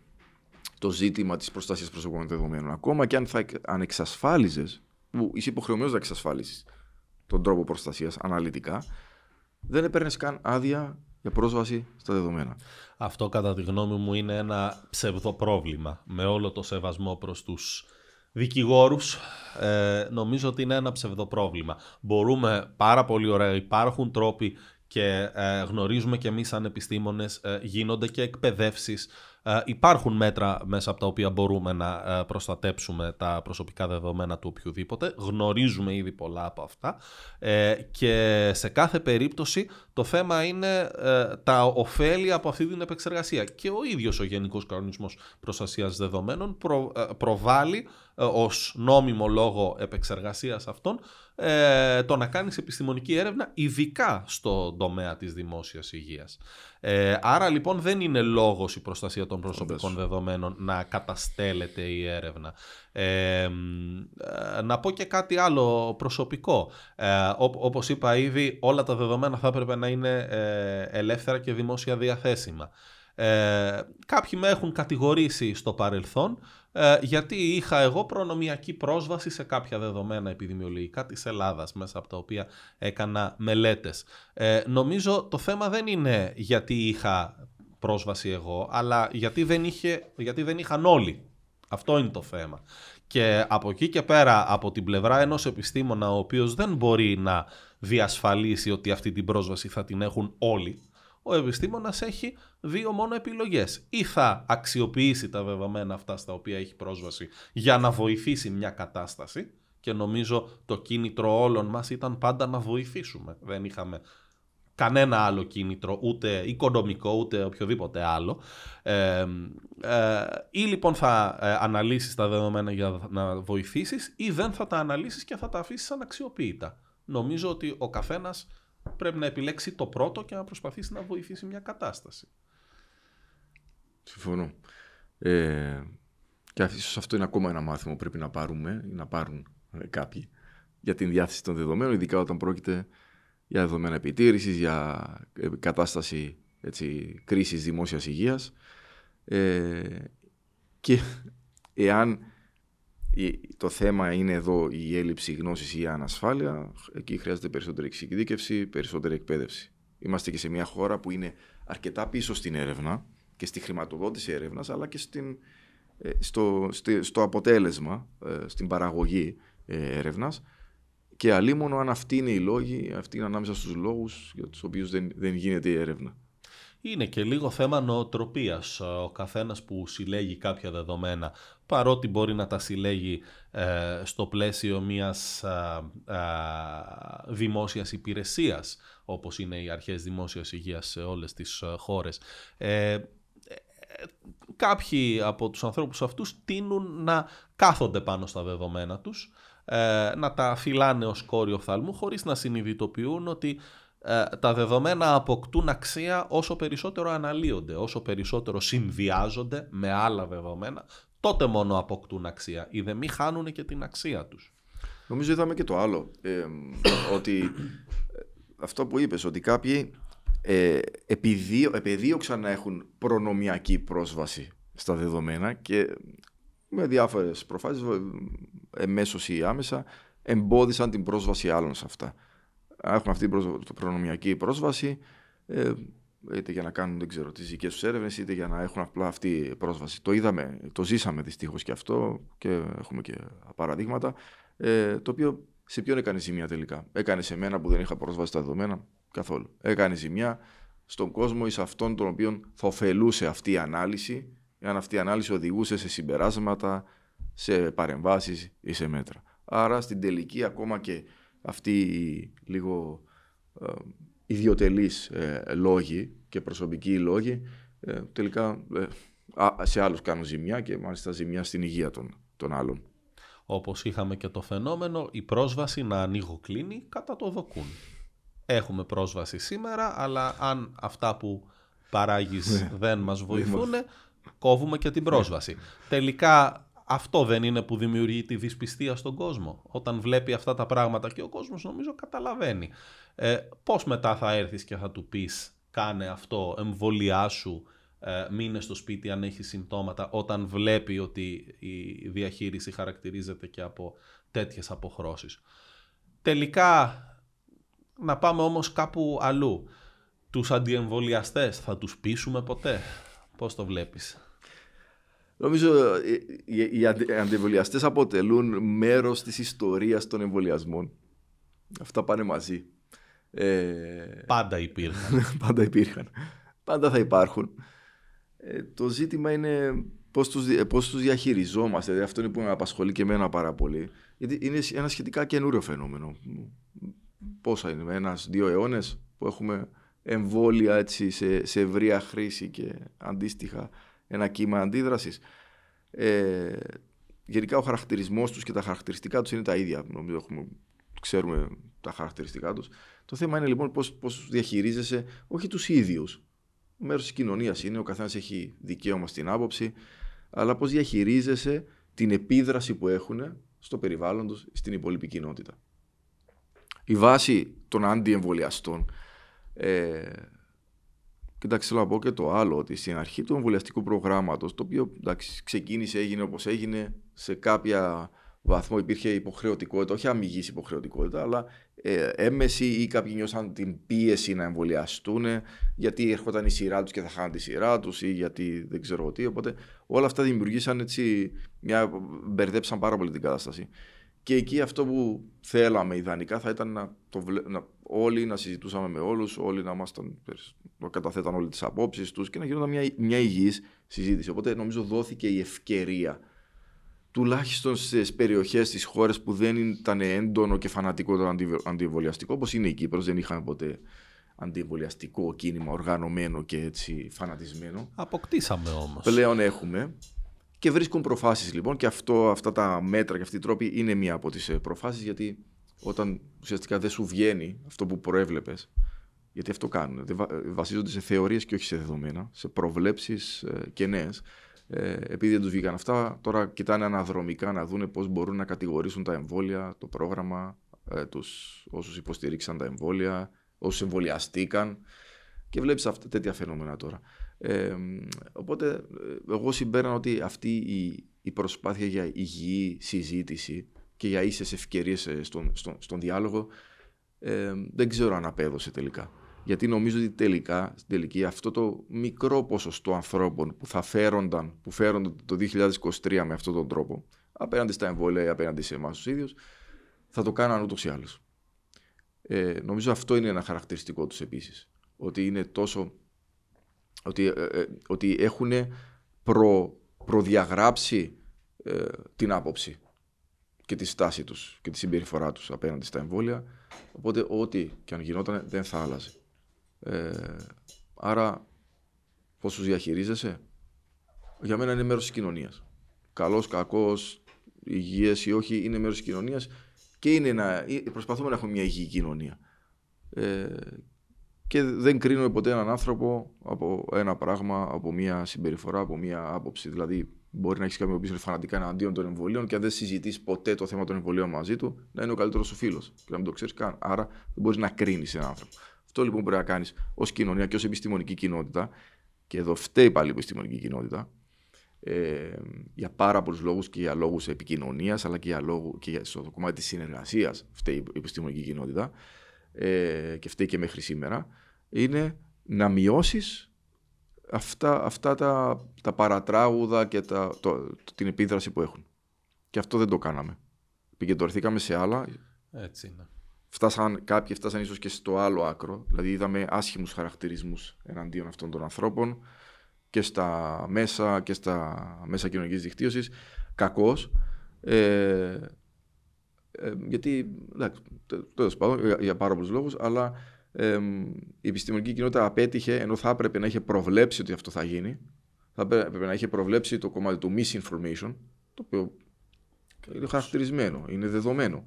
το ζήτημα της προστασίας προσωπικών δεδομένων. Ακόμα και αν, θα, αν εξασφάλιζες, που είσαι υποχρεωμένος να εξασφάλισεις τον τρόπο προστασίας αναλυτικά, δεν έπαιρνες καν άδεια για πρόσβαση στα δεδομένα. Αυτό κατά τη γνώμη μου είναι ένα ψευδοπρόβλημα με όλο το σεβασμό προς τους δικηγόρους ε, νομίζω ότι είναι ένα ψευδοπρόβλημα. Μπορούμε πάρα πολύ ωραία, υπάρχουν τρόποι και ε, γνωρίζουμε και εμείς σαν επιστήμονες, ε, γίνονται και εκπαιδεύσεις ε, υπάρχουν μέτρα μέσα από τα οποία μπορούμε να ε, προστατέψουμε τα προσωπικά δεδομένα του οποιοδήποτε. Γνωρίζουμε ήδη πολλά από αυτά ε, και σε κάθε περίπτωση το θέμα είναι τα ωφέλη από αυτή την επεξεργασία. Και ο ίδιος ο Γενικός Κανονισμός Προστασίας Δεδομένων προ, προβάλλει ως νόμιμο λόγο επεξεργασίας αυτών το να κάνεις επιστημονική έρευνα ειδικά στο τομέα της δημόσιας υγείας. Ε, άρα λοιπόν δεν είναι λόγος η προστασία των προσωπικών δεδομένων να καταστέλλεται η έρευνα. Ε, ε, να πω και κάτι άλλο προσωπικό. Ε, όπως είπα ήδη όλα τα δεδομένα θα έπρεπε να είναι ε, ελεύθερα και δημόσια διαθέσιμα. Ε, κάποιοι με έχουν κατηγορήσει στο παρελθόν ε, γιατί είχα εγώ προνομιακή πρόσβαση σε κάποια δεδομένα επιδημιολογικά της Ελλάδας μέσα από τα οποία έκανα μελέτες. Ε, νομίζω το θέμα δεν είναι γιατί είχα πρόσβαση εγώ, αλλά γιατί δεν, είχε, γιατί δεν είχαν όλοι. Αυτό είναι το θέμα. Και από εκεί και πέρα, από την πλευρά ενός επιστήμονα ο οποίος δεν μπορεί να διασφαλίσει ότι αυτή την πρόσβαση θα την έχουν όλοι, ο επιστήμονας έχει δύο μόνο επιλογές. Ή θα αξιοποιήσει τα δεδομένα αυτά στα οποία έχει πρόσβαση για να βοηθήσει μια κατάσταση και νομίζω το κίνητρο όλων μας ήταν πάντα να βοηθήσουμε. Δεν είχαμε κανένα άλλο κίνητρο, ούτε οικονομικό, ούτε οποιοδήποτε άλλο. Ε, ε, ή λοιπόν θα ε, αναλύσεις τα δεδομένα για να βοηθήσεις ή δεν θα τα αναλύσεις και θα τα αφήσεις αναξιοποιητά. Νομίζω ότι ο καθένας πρέπει να επιλέξει το πρώτο και να προσπαθήσει να βοηθήσει μια κατάσταση. Συμφωνώ. Ε, και ίσως αυτό είναι ακόμα ένα μάθημα που πρέπει να πάρουμε ή να πάρουν ε, κάποιοι για την διάθεση των δεδομένων, ειδικά όταν πρόκειται για δεδομένα επιτήρησης, για ε, κατάσταση έτσι, κρίσης δημόσιας υγείας ε, και εάν το θέμα είναι εδώ η έλλειψη γνώσης ή η ανασφάλεια, εκεί χρειάζεται περισσότερη εξειδίκευση, περισσότερη εκπαίδευση. Είμαστε και σε μια χώρα που είναι αρκετά πίσω στην έρευνα και στη χρηματοδότηση έρευνας, αλλά και στην, ε, στο, στο αποτέλεσμα, ε, στην παραγωγή ε, έρευνας και αλίμονο αν αυτοί είναι οι λόγοι, αυτοί είναι ανάμεσα στους λόγους για τους οποίους δεν, δεν γίνεται η έρευνα. Είναι και λίγο θέμα νοοτροπίας. Ο καθένας που συλλέγει κάποια δεδομένα, παρότι μπορεί να τα συλλέγει στο πλαίσιο μιας ε, δημόσιας υπηρεσίας, όπως είναι οι αρχές δημόσιας υγείας σε όλες τις χώρες, κάποιοι από τους ανθρώπους αυτούς τείνουν να κάθονται πάνω στα δεδομένα τους, ε, να τα φυλάνε ως κόριο φθαλμού χωρίς να συνειδητοποιούν ότι ε, τα δεδομένα αποκτούν αξία όσο περισσότερο αναλύονται, όσο περισσότερο συνδυάζονται με άλλα δεδομένα, τότε μόνο αποκτούν αξία. Οι δε μη χάνουν και την αξία τους. Νομίζω είδαμε και το άλλο, ε, ότι αυτό που είπες, ότι κάποιοι ε, επιδίωξαν να έχουν προνομιακή πρόσβαση στα δεδομένα και με διάφορες προφάσεις, εμέσως ή άμεσα, εμπόδισαν την πρόσβαση άλλων σε αυτά. Έχουν αυτή την προνομιακή πρόσβαση, ε, είτε για να κάνουν δεν ξέρω, τις δικές τους έρευνες, είτε για να έχουν απλά αυτή πρόσβαση. Το είδαμε, το ζήσαμε δυστυχώς και αυτό και έχουμε και παραδείγματα, ε, το οποίο σε ποιον έκανε ζημία τελικά; Έκανε σε μένα που δεν είχα πρόσβαση στα δεδομένα, καθόλου. Έκανε ζημιά στον κόσμο ή σε αυτόν τον οποίο θα ωφελούσε αυτή η ανάλυση, εάν αυτή η ανάλυση οδηγούσε σε συμπεράσματα, σε παρεμβάσεις ή σε μέτρα. Άρα στην τελική ακόμα και αυτοί οι λίγο ε, ιδιωτελείς ε, λόγοι και προσωπικοί λόγοι ε, τελικά ε, σε άλλους κάνουν ζημιά και μάλιστα ζημιά στην υγεία των, των άλλων. Όπως είχαμε και το φαινόμενο, η πρόσβαση να ανοίγω κλείνει κατά το δοκούν έχουμε πρόσβαση σήμερα, αλλά αν αυτά που παράγεις ναι. δεν μας βοηθούν, κόβουμε και την πρόσβαση. Τελικά αυτό δεν είναι που δημιουργεί τη δυσπιστία στον κόσμο. Όταν βλέπει αυτά τα πράγματα και ο κόσμος νομίζω καταλαβαίνει. Ε, πώς μετά θα έρθεις και θα του πεις κάνε αυτό, εμβολιάσου, ε, μείνε στο σπίτι αν έχεις συμπτώματα, όταν βλέπει ότι η διαχείριση χαρακτηρίζεται και από τέτοιες αποχρώσεις. Τελικά Να πάμε όμως κάπου αλλού. Τους αντιεμβολιαστές θα τους πείσουμε ποτέ; Πώς το βλέπεις; Νομίζω ε, οι αντιεμβολιαστές αποτελούν μέρος της ιστορίας των εμβολιασμών. Αυτά πάνε μαζί. Ε... Πάντα υπήρχαν. πάντα υπήρχαν. Πάντα θα υπάρχουν. Ε, το ζήτημα είναι πώς τους, πώς τους διαχειριζόμαστε. Δηλαδή αυτό είναι που με απασχολεί και εμένα πάρα πολύ. Γιατί είναι ένα σχετικά καινούριο φαινόμενο. Πόσα είναι, ένας-δύο αιώνες που έχουμε εμβόλια έτσι, σε, σε ευρεία χρήση και αντίστοιχα ένα κύμα αντίδρασης. Ε, γενικά ο χαρακτηρισμός τους και τα χαρακτηριστικά τους είναι τα ίδια. Νομίζω έχουμε, ξέρουμε τα χαρακτηριστικά τους. Το θέμα είναι λοιπόν πώς, πώς διαχειρίζεσαι όχι τους ίδιους. Μέρος της κοινωνίας είναι, ο καθένας έχει δικαίωμα στην άποψη, αλλά πώς διαχειρίζεσαι την επίδραση που έχουν στο περιβάλλον τους, στην υπόλοιπη κοινότητα. Η βάση των αντιεμβολιαστών ε, Κοιτάξτε, θέλω να πω και το άλλο, ότι στην αρχή του εμβολιαστικού προγράμματος, το οποίο εντάξει, ξεκίνησε, έγινε όπως έγινε, σε κάποια βαθμό υπήρχε υποχρεωτικότητα, όχι αμυγής υποχρεωτικότητα, αλλά ε, έμεση ή κάποιοι νιώσαν την πίεση να εμβολιαστούν, γιατί έρχονταν η σειρά τους και θα χάνουν τη σειρά τους, ή γιατί δεν ξέρω τι. Οπότε όλα αυτά δημιουργήσαν έτσι, μια, μπερδέψαν πάρα πολύ την κατάσταση. Και εκεί αυτό που θέλαμε ιδανικά θα ήταν να, το, να όλοι να συζητούσαμε με όλους, όλοι να, ήμασταν, να καταθέταν όλοι τις απόψεις τους και να γινόταν μια, μια υγιής συζήτηση. Οπότε νομίζω δόθηκε η ευκαιρία τουλάχιστον στις περιοχές τη χώρα που δεν ήταν έντονο και φανατικό το αντιεμβολιαστικό, όπως είναι η Κύπρος, δεν είχαμε ποτέ αντιεμβολιαστικό κίνημα οργανωμένο και έτσι φανατισμένο. Αποκτήσαμε όμως. Πλέον έχουμε. Και βρίσκουν προφάσεις λοιπόν και αυτό, αυτά τα μέτρα και αυτή η τρόπη είναι μία από τις ε, προφάσεις γιατί όταν ουσιαστικά δεν σου βγαίνει αυτό που προέβλεπες. Γιατί αυτό κάνουν. Βασίζονται σε θεωρίες και όχι σε δεδομένα, σε προβλέψεις ε, και νέες. Ε, επειδή δεν τους βγήκαν αυτά, τώρα κοιτάνε αναδρομικά να δούνε πώς μπορούν να κατηγορήσουν τα εμβόλια, το πρόγραμμα, ε, τους, όσους υποστηρίξαν τα εμβόλια, όσους εμβολιαστήκαν και βλέπεις τέτοια φαινόμενα τώρα. Ε, οπότε ε, εγώ συμπέραν ότι αυτή η, η προσπάθεια για υγιή συζήτηση και για ίσες ευκαιρίες ε, στον, στον, στον διάλογο ε, δεν ξέρω αν απέδωσε τελικά. Γιατί νομίζω ότι τελικά, στην τελική, αυτό το μικρό ποσοστό ανθρώπων που θα φέρονταν, που φέρονταν το 2023 με αυτόν τον τρόπο, απέναντι στα εμβόλια ή απέναντι σε εμάς τους ίδιους, θα το κάναν ούτως ή άλλως. Ε, νομίζω αυτό είναι ένα χαρακτηριστικό τους επίσης. Ότι είναι τόσο. ότι, ε, ε, ότι έχουν προ, προδιαγράψει ε, την άποψη και τη στάση τους και τη συμπεριφορά τους απέναντι στα εμβόλια. Οπότε ό,τι και αν γινόταν δεν θα άλλαζε. Ε, άρα, πώς τους διαχειρίζεσαι, για μένα είναι μέρος της κοινωνίας. Καλός, κακός, υγιές ή όχι, είναι μέρος της κοινωνίας και είναι ένα, προσπαθούμε να έχουμε μια υγιή κοινωνία. Ε, και δεν κρίνουμε ποτέ έναν άνθρωπο από ένα πράγμα, από μια συμπεριφορά, από μια άποψη. Δηλαδή, μπορεί να έχεις κάποιον που είναι φανατικά εναντίον των εμβολίων και αν δεν συζητήσεις ποτέ το θέμα των εμβολίων μαζί του, να είναι ο καλύτερος σου φίλος και να μην το ξέρεις καν. Άρα, δεν μπορείς να κρίνεις έναν άνθρωπο. Αυτό λοιπόν πρέπει να κάνεις ως κοινωνία και ως επιστημονική κοινότητα, και εδώ φταίει πάλι η επιστημονική κοινότητα, ε, για πάρα πολλούς λόγους και για λόγους επικοινωνίας, αλλά και για λόγου και για, στο κομμάτι της συνεργασίας φταίει η επιστημονική κοινότητα ε, και φταίει και μέχρι σήμερα, είναι να μειώσεις αυτά, αυτά τα, τα παρατράγουδα και τα, το, την επίδραση που έχουν. Και αυτό δεν το κάναμε. Επικεντρωθήκαμε σε άλλα. Έτσι είναι φτάσαν, κάποιοι φτάσαν ίσως και στο άλλο άκρο, δηλαδή είδαμε άσχημους χαρακτηρισμούς εναντίον αυτών των ανθρώπων και στα μέσα και στα μέσα κοινωνικής δικτύωσης, κακώς, ε, ε, γιατί, εντάξει, τέλος πάντων, για, για πάρα πολλούς λόγους, αλλά ε, η επιστημονική κοινότητα απέτυχε, ενώ θα έπρεπε να είχε προβλέψει ότι αυτό θα γίνει, θα έπρεπε να είχε προβλέψει το κομμάτι του misinformation, το οποίο είναι χαρακτηρισμένο, είναι δεδομένο.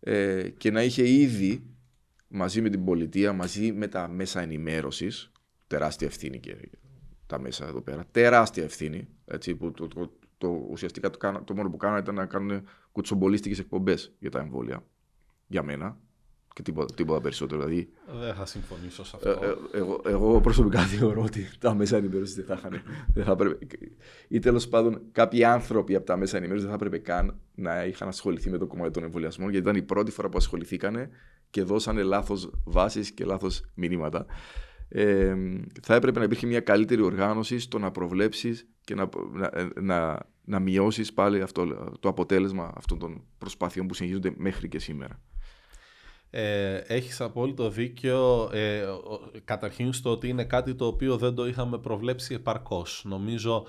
Ε, και να είχε ήδη μαζί με την πολιτεία, μαζί με τα μέσα ενημέρωσης, τεράστια ευθύνη και τα μέσα εδώ πέρα, τεράστια ευθύνη, έτσι, που το, το, το, ουσιαστικά το, το μόνο που κάνανε ήταν να κάνουν κουτσομπολίστικες εκπομπές για τα εμβόλια, για μένα, και τίποτα, τίποτα περισσότερο. Δηλαδή, δεν θα συμφωνήσω σε αυτό. Ε, ε, εγώ, εγώ προσωπικά θεωρώ ότι τα μέσα ενημέρωσης δεν θα είχαν. Δεν θα πρέπει, ή τέλος πάντων κάποιοι άνθρωποι από τα μέσα ενημέρωσης δεν θα έπρεπε καν να είχαν ασχοληθεί με το κομμάτι των εμβολιασμών, γιατί ήταν η πρώτη φορά που ασχοληθήκαν και δώσανε λάθος βάσεις και λάθος μηνύματα. Ε, θα έπρεπε να υπήρχε μια καλύτερη οργάνωση στο να προβλέψεις και να, να, να, να μειώσεις πάλι αυτό, το αποτέλεσμα αυτών των προσπάθειων που συνεχίζονται μέχρι και σήμερα. Ε, έχεις απόλυτο δίκιο ε, καταρχήν στο ότι είναι κάτι το οποίο δεν το είχαμε προβλέψει επαρκώς. Νομίζω,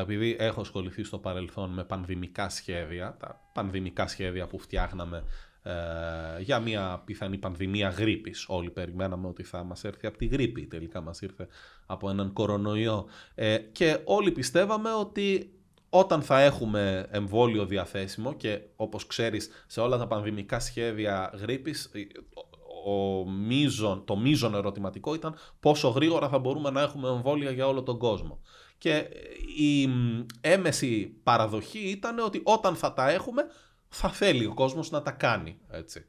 επειδή έχω ασχοληθεί στο παρελθόν με πανδημικά σχέδια, τα πανδημικά σχέδια που φτιάχναμε ε, για μια πιθανή πανδημία γρήπης. Όλοι περιμέναμε ότι θα μας έρθει από τη γρήπη, τελικά μας ήρθε από έναν κορονοϊό. Ε, και όλοι πιστεύαμε ότι όταν θα έχουμε εμβόλιο διαθέσιμο και όπως ξέρεις σε όλα τα πανδημικά σχέδια γρήπης ο μίζον, το μείζον ερωτηματικό ήταν πόσο γρήγορα θα μπορούμε να έχουμε εμβόλια για όλο τον κόσμο. Και η έμεση παραδοχή ήταν ότι όταν θα τα έχουμε θα θέλει ο κόσμος να τα κάνει. Έτσι.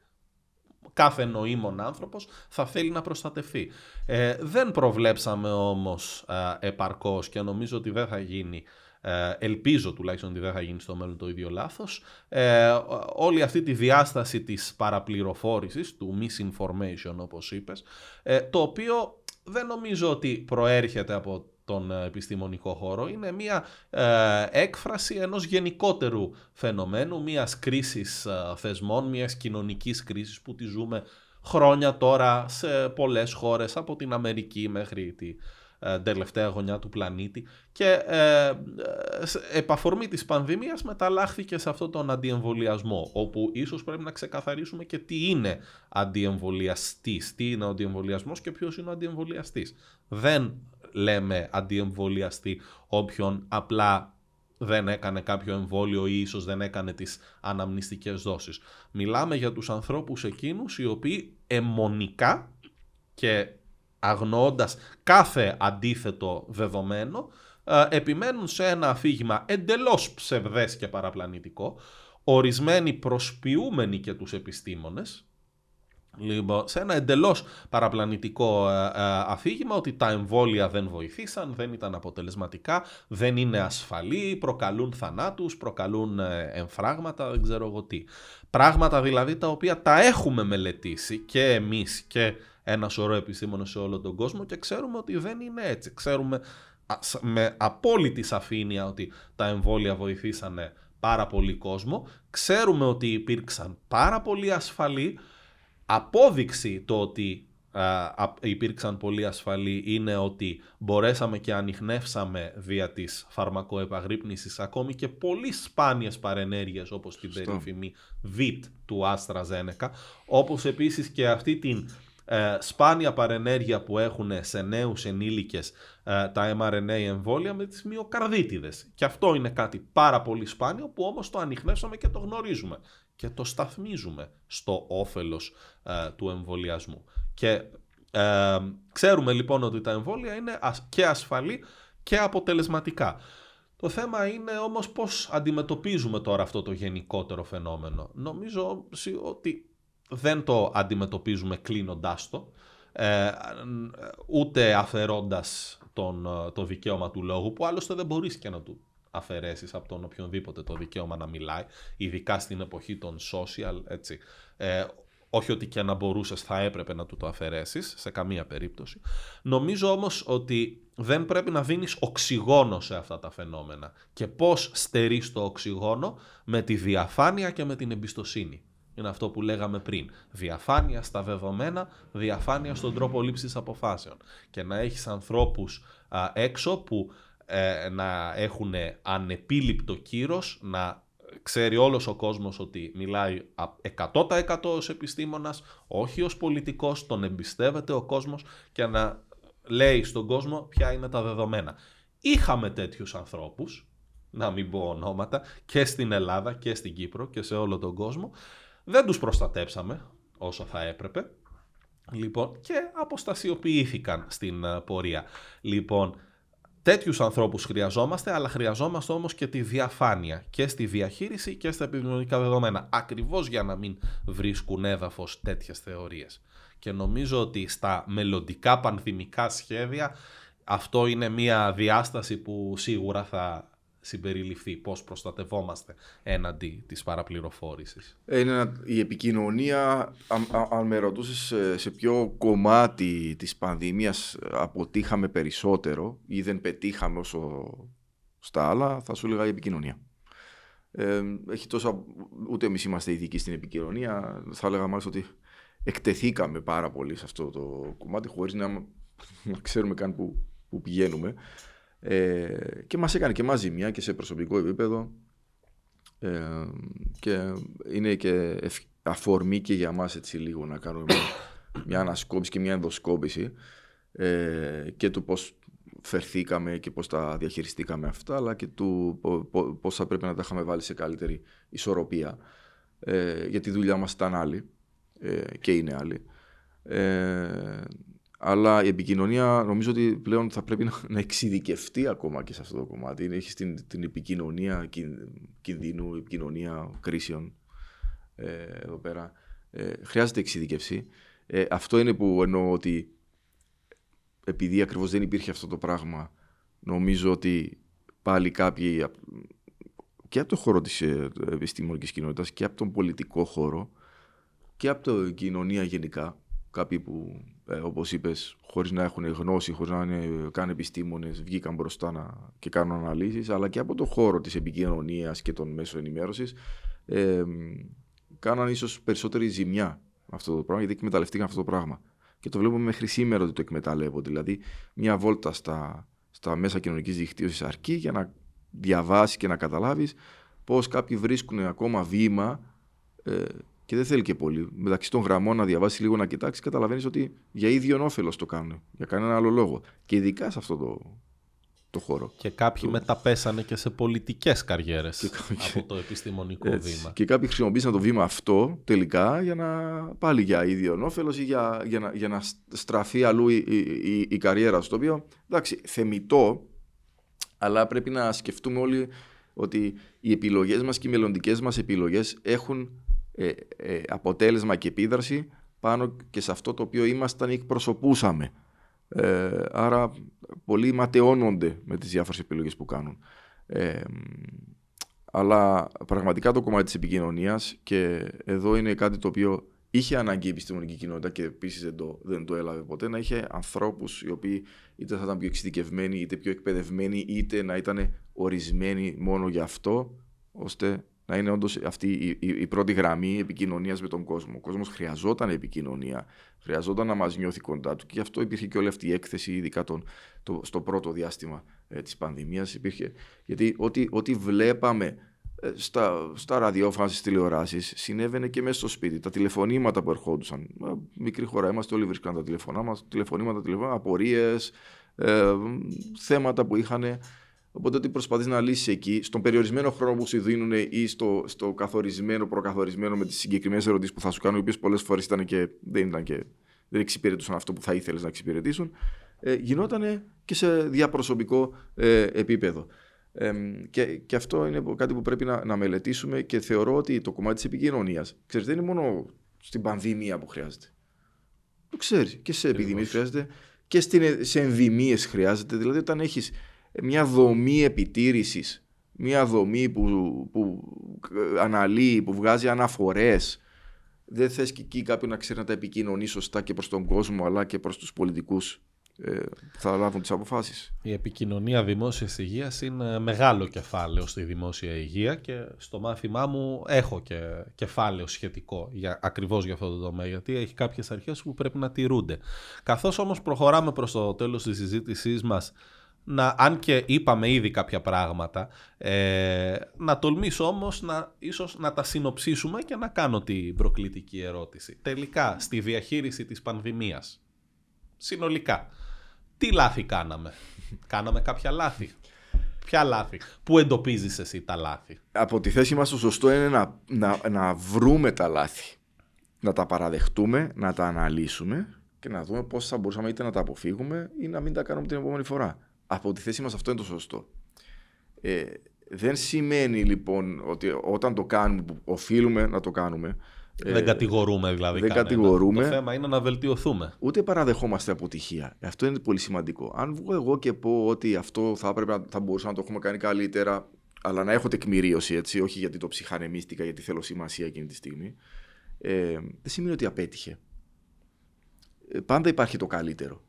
Κάθε νοήμων άνθρωπος θα θέλει να προστατευτεί. Ε, δεν προβλέψαμε όμως ε, επαρκώς και νομίζω ότι δεν θα γίνει ε, ελπίζω τουλάχιστον ότι δεν θα γίνει στο μέλλον το ίδιο λάθος, ε, όλη αυτή τη διάσταση της παραπληροφόρησης, του misinformation όπως είπες, ε, το οποίο δεν νομίζω ότι προέρχεται από τον επιστημονικό χώρο, είναι μια έκφραση ενός γενικότερου φαινομένου, μιας κρίσης θεσμών, μιας κοινωνικής κρίσης που τη ζούμε χρόνια τώρα σε πολλές χώρες, από την Αμερική μέχρι τη ε, τελευταία γωνιά του πλανήτη και ε, επαφορμή της πανδημίας μεταλλάχθηκε σε αυτόν τον αντιεμβολιασμό όπου ίσως πρέπει να ξεκαθαρίσουμε και τι είναι αντιεμβολιαστής, τι είναι ο αντιεμβολιασμός και ποιος είναι ο αντιεμβολιαστής. Δεν λέμε αντιεμβολιαστή όποιον απλά δεν έκανε κάποιο εμβόλιο ή ίσως δεν έκανε τις αναμνηστικές δόσεις. Μιλάμε για τους ανθρώπους εκείνους οι οποίοι αιμονικά και αγνοώντας κάθε αντίθετο δεδομένο, ε, επιμένουν σε ένα αφήγημα εντελώς ψευδές και παραπλανητικό, ορισμένοι προσποιούμενοι και τους επιστήμονες, Λοιπόν, σε ένα εντελώς παραπλανητικό ε, ε, αφήγημα ότι τα εμβόλια δεν βοηθήσαν, δεν ήταν αποτελεσματικά, δεν είναι ασφαλή, προκαλούν θανάτους, προκαλούν εμφράγματα, δεν ξέρω εγώ τι. Πράγματα δηλαδή τα οποία τα έχουμε μελετήσει και εμείς και ένα σωρό επιστήμονες σε όλο τον κόσμο και ξέρουμε ότι δεν είναι έτσι. Ξέρουμε με απόλυτη σαφήνεια ότι τα εμβόλια βοηθήσανε πάρα πολύ κόσμο. Ξέρουμε ότι υπήρξαν πάρα πολύ ασφαλή. Απόδειξη το ότι υπήρξαν πολύ ασφαλή είναι ότι μπορέσαμε και ανοιχνεύσαμε δια της φαρμακοεπαγρύπνησης ακόμη και πολύ σπάνιες παρενέργειες όπως την περίφημη VIT του Astra Zeneca όπως επίσης και αυτή την ε, σπάνια παρενέργεια που έχουν σε νέους ενήλικες ε, τα mRNA εμβόλια με τις μυοκαρδίτιδες. Και αυτό είναι κάτι πάρα πολύ σπάνιο που όμως το ανοιχνεύσαμε και το γνωρίζουμε και το σταθμίζουμε στο όφελος ε, του εμβολιασμού. Και ε, ξέρουμε λοιπόν ότι τα εμβόλια είναι και ασφαλή και αποτελεσματικά. Το θέμα είναι όμως πώς αντιμετωπίζουμε τώρα αυτό το γενικότερο φαινόμενο. Νομίζω ότι δεν το αντιμετωπίζουμε κλείνοντάς το, ε, ούτε αφαιρώντας τον, το δικαίωμα του λόγου, που άλλωστε δεν μπορείς και να του αφαιρέσεις από τον οποιονδήποτε το δικαίωμα να μιλάει, ειδικά στην εποχή των social, έτσι. Ε, όχι ότι και να μπορούσες θα έπρεπε να του το αφαιρέσεις, σε καμία περίπτωση. Νομίζω όμως ότι δεν πρέπει να δίνεις οξυγόνο σε αυτά τα φαινόμενα. Και πώς στερείς το οξυγόνο με τη διαφάνεια και με την εμπιστοσύνη είναι αυτό που λέγαμε πριν. Διαφάνεια στα δεδομένα, διαφάνεια στον τρόπο λήψης αποφάσεων. Και να έχεις ανθρώπους έξω που ε, να έχουν ανεπίληπτο κύρος, να ξέρει όλος ο κόσμος ότι μιλάει 100% ως επιστήμονας, όχι ως πολιτικός, τον εμπιστεύεται ο κόσμος και να λέει στον κόσμο ποια είναι τα δεδομένα. Είχαμε τέτοιους ανθρώπους, να μην πω ονόματα, και στην Ελλάδα και στην Κύπρο και σε όλο τον κόσμο δεν τους προστατέψαμε όσο θα έπρεπε. Λοιπόν, και αποστασιοποιήθηκαν στην ε, πορεία. Λοιπόν, τέτοιους ανθρώπους χρειαζόμαστε, αλλά χρειαζόμαστε όμως και τη διαφάνεια και στη διαχείριση και στα επιδημιολογικά δεδομένα. Ακριβώς για να μην βρίσκουν έδαφος τέτοιες θεωρίες. Και νομίζω ότι στα μελλοντικά πανδημικά σχέδια αυτό είναι μια διάσταση που σίγουρα θα συμπεριληφθεί, πώς προστατευόμαστε έναντι της παραπληροφόρησης. Ε, είναι η επικοινωνία, αν, με ρωτούσες σε, ποιο κομμάτι της πανδημίας αποτύχαμε περισσότερο ή δεν πετύχαμε όσο στα άλλα, θα σου έλεγα η επικοινωνία. Ε, έχει τόσα, ούτε εμείς είμαστε ειδικοί στην επικοινωνία, θα έλεγα μάλιστα ότι εκτεθήκαμε πάρα πολύ σε αυτό το κομμάτι χωρίς να, να ξέρουμε καν που, που πηγαίνουμε. Ε, και μας έκανε και μας ζημιά και σε προσωπικό επίπεδο ε, και είναι και αφορμή και για μας έτσι λίγο να κάνουμε μια, ανασκόπηση και μια ενδοσκόπηση ε, και του πώς φερθήκαμε και πώς τα διαχειριστήκαμε αυτά αλλά και του πώς θα πρέπει να τα είχαμε βάλει σε καλύτερη ισορροπία ε, γιατί η δουλειά μας ήταν άλλη ε, και είναι άλλη. Ε, αλλά η επικοινωνία νομίζω ότι πλέον θα πρέπει να, να εξειδικευτεί ακόμα και σε αυτό το κομμάτι. Έχει την, την επικοινωνία κινδύνου, επικοινωνία κρίσεων ε, εδώ πέρα. Ε, χρειάζεται εξειδικευσή. Ε, αυτό είναι που εννοώ ότι επειδή ακριβώς δεν υπήρχε αυτό το πράγμα νομίζω ότι πάλι κάποιοι και από το χώρο της ε, επιστημονικής κοινότητας και από τον πολιτικό χώρο και από την κοινωνία γενικά κάποιοι που, ε, όπως είπες, χωρίς να έχουν γνώση, χωρίς να είναι καν επιστήμονες, βγήκαν μπροστά να, και κάνουν αναλύσεις, αλλά και από το χώρο της επικοινωνίας και των μέσων ενημέρωσης, ε, κάναν ίσως περισσότερη ζημιά αυτό το πράγμα, γιατί εκμεταλλευτήκαν αυτό το πράγμα. Και το βλέπουμε μέχρι σήμερα ότι το εκμεταλλεύονται. Δηλαδή, μια βόλτα στα, στα μέσα κοινωνικής δικτύωσης αρκεί για να διαβάσεις και να καταλάβεις πώς κάποιοι βρίσκουν ακόμα βήμα ε, και δεν θέλει και πολύ. Μεταξύ των γραμμών να διαβάσει λίγο, να κοιτάξει, καταλαβαίνεις ότι για ίδιο όφελος το κάνουν. Για κανένα άλλο λόγο. Και ειδικά σε αυτό το, το χώρο. Και κάποιοι το... μεταπέσανε και σε πολιτικές καριέρες από το επιστημονικό Έτσι. βήμα. Και κάποιοι χρησιμοποίησαν το βήμα αυτό τελικά για να πάλι για ίδιο όφελος ή για, για, να, για να στραφεί αλλού η, η, η, καριέρα του. Το οποίο εντάξει, θεμητό, αλλά πρέπει να σκεφτούμε όλοι ότι οι επιλογές μας και οι μελλοντικές μας επιλογές έχουν ε, ε, αποτέλεσμα και επίδραση πάνω και σε αυτό το οποίο ήμασταν ή εκπροσωπούσαμε. Ε, άρα πολλοί ματαιώνονται με τις διάφορες επιλογές που κάνουν. Ε, αλλά πραγματικά το κομμάτι της επικοινωνίας και εδώ είναι κάτι το οποίο είχε ανάγκη η επιστημονική κοινότητα και επίσης δεν το, δεν το έλαβε ποτέ να είχε ανθρώπους οι οποίοι είτε θα ήταν πιο εξειδικευμένοι είτε πιο εκπαιδευμένοι είτε να ήταν ορισμένοι μόνο για αυτό ώστε να είναι όντως αυτή η, η, η, πρώτη γραμμή επικοινωνίας με τον κόσμο. Ο κόσμος χρειαζόταν επικοινωνία, χρειαζόταν να μας νιώθει κοντά του και γι' αυτό υπήρχε και όλη αυτή η έκθεση, ειδικά τον, το, στο πρώτο διάστημα ε, της πανδημίας. Γιατί ό,τι, ό,τι βλέπαμε ε, στα, στα ραδιόφωνα, στις τηλεοράσεις, συνέβαινε και μέσα στο σπίτι. Τα τηλεφωνήματα που ερχόντουσαν. Ε, μικρή χώρα είμαστε, όλοι βρίσκαν τα τηλεφωνά μας, τηλεφωνήματα, τηλεφωνήματα, απορίες, ε, θέματα που είχαν. Οπότε ότι προσπαθείς να λύσεις εκεί, στον περιορισμένο χρόνο που σου δίνουν ή στο, στο καθορισμένο, προκαθορισμένο με τις συγκεκριμένες ερωτήσεις που θα σου κάνουν, οι οποίες πολλές φορές ήταν και δεν, ήταν και, δεν εξυπηρετούσαν αυτό που θα ήθελες να εξυπηρετήσουν, ε, γινόταν και σε διαπροσωπικό ε, επίπεδο. Ε, και, και αυτό είναι κάτι που πρέπει να, να μελετήσουμε και θεωρώ ότι το κομμάτι της επικοινωνίας, ξέρεις, δεν είναι μόνο στην πανδημία που χρειάζεται. Το ξέρεις. Και σε επιδημίες χρειάζεται και σε ενδημίε χρειάζεται. Δηλαδή, όταν έχεις μια δομή επιτήρησης, μια δομή που, που αναλύει, που βγάζει αναφορές. Δεν θες και εκεί κάποιον να ξέρει να τα επικοινωνεί σωστά και προς τον κόσμο αλλά και προς τους πολιτικούς ε, που θα λάβουν τις αποφάσεις. Η επικοινωνία δημόσιας υγείας είναι μεγάλο κεφάλαιο στη δημόσια υγεία και στο μάθημά μου έχω και κεφάλαιο σχετικό για, ακριβώς για αυτό το τομέα γιατί έχει κάποιες αρχές που πρέπει να τηρούνται. Καθώς όμως προχωράμε προς το τέλος της συζήτησής μας να, αν και είπαμε ήδη κάποια πράγματα, ε, να τολμήσω όμως να, ίσως να τα συνοψίσουμε και να κάνω την προκλητική ερώτηση. Τελικά, στη διαχείριση της πανδημίας, συνολικά, τι λάθη κάναμε; κάναμε κάποια λάθη; Ποια λάθη; Πού εντοπίζεις εσύ τα λάθη; Από τη θέση μας το σωστό είναι να, να, να βρούμε τα λάθη. Να τα παραδεχτούμε, να τα αναλύσουμε και να δούμε πώς θα μπορούσαμε είτε να τα αποφύγουμε ή να μην τα κάνουμε την επόμενη φορά από τη θέση μας αυτό είναι το σωστό. Ε, δεν σημαίνει λοιπόν ότι όταν το κάνουμε, οφείλουμε να το κάνουμε, Δεν κατηγορούμε δηλαδή. Δεν κατηγορούμε. Το θέμα είναι να βελτιωθούμε. Ούτε παραδεχόμαστε αποτυχία. Αυτό είναι πολύ σημαντικό. Αν βγω εγώ και πω ότι αυτό θα, έπρεπε, θα μπορούσαμε να το έχουμε κάνει καλύτερα, αλλά να έχω τεκμηρίωση έτσι, όχι γιατί το ψυχανεμίστηκα, γιατί θέλω σημασία εκείνη τη στιγμή, ε, δεν σημαίνει ότι απέτυχε. Ε, πάντα υπάρχει το καλύτερο.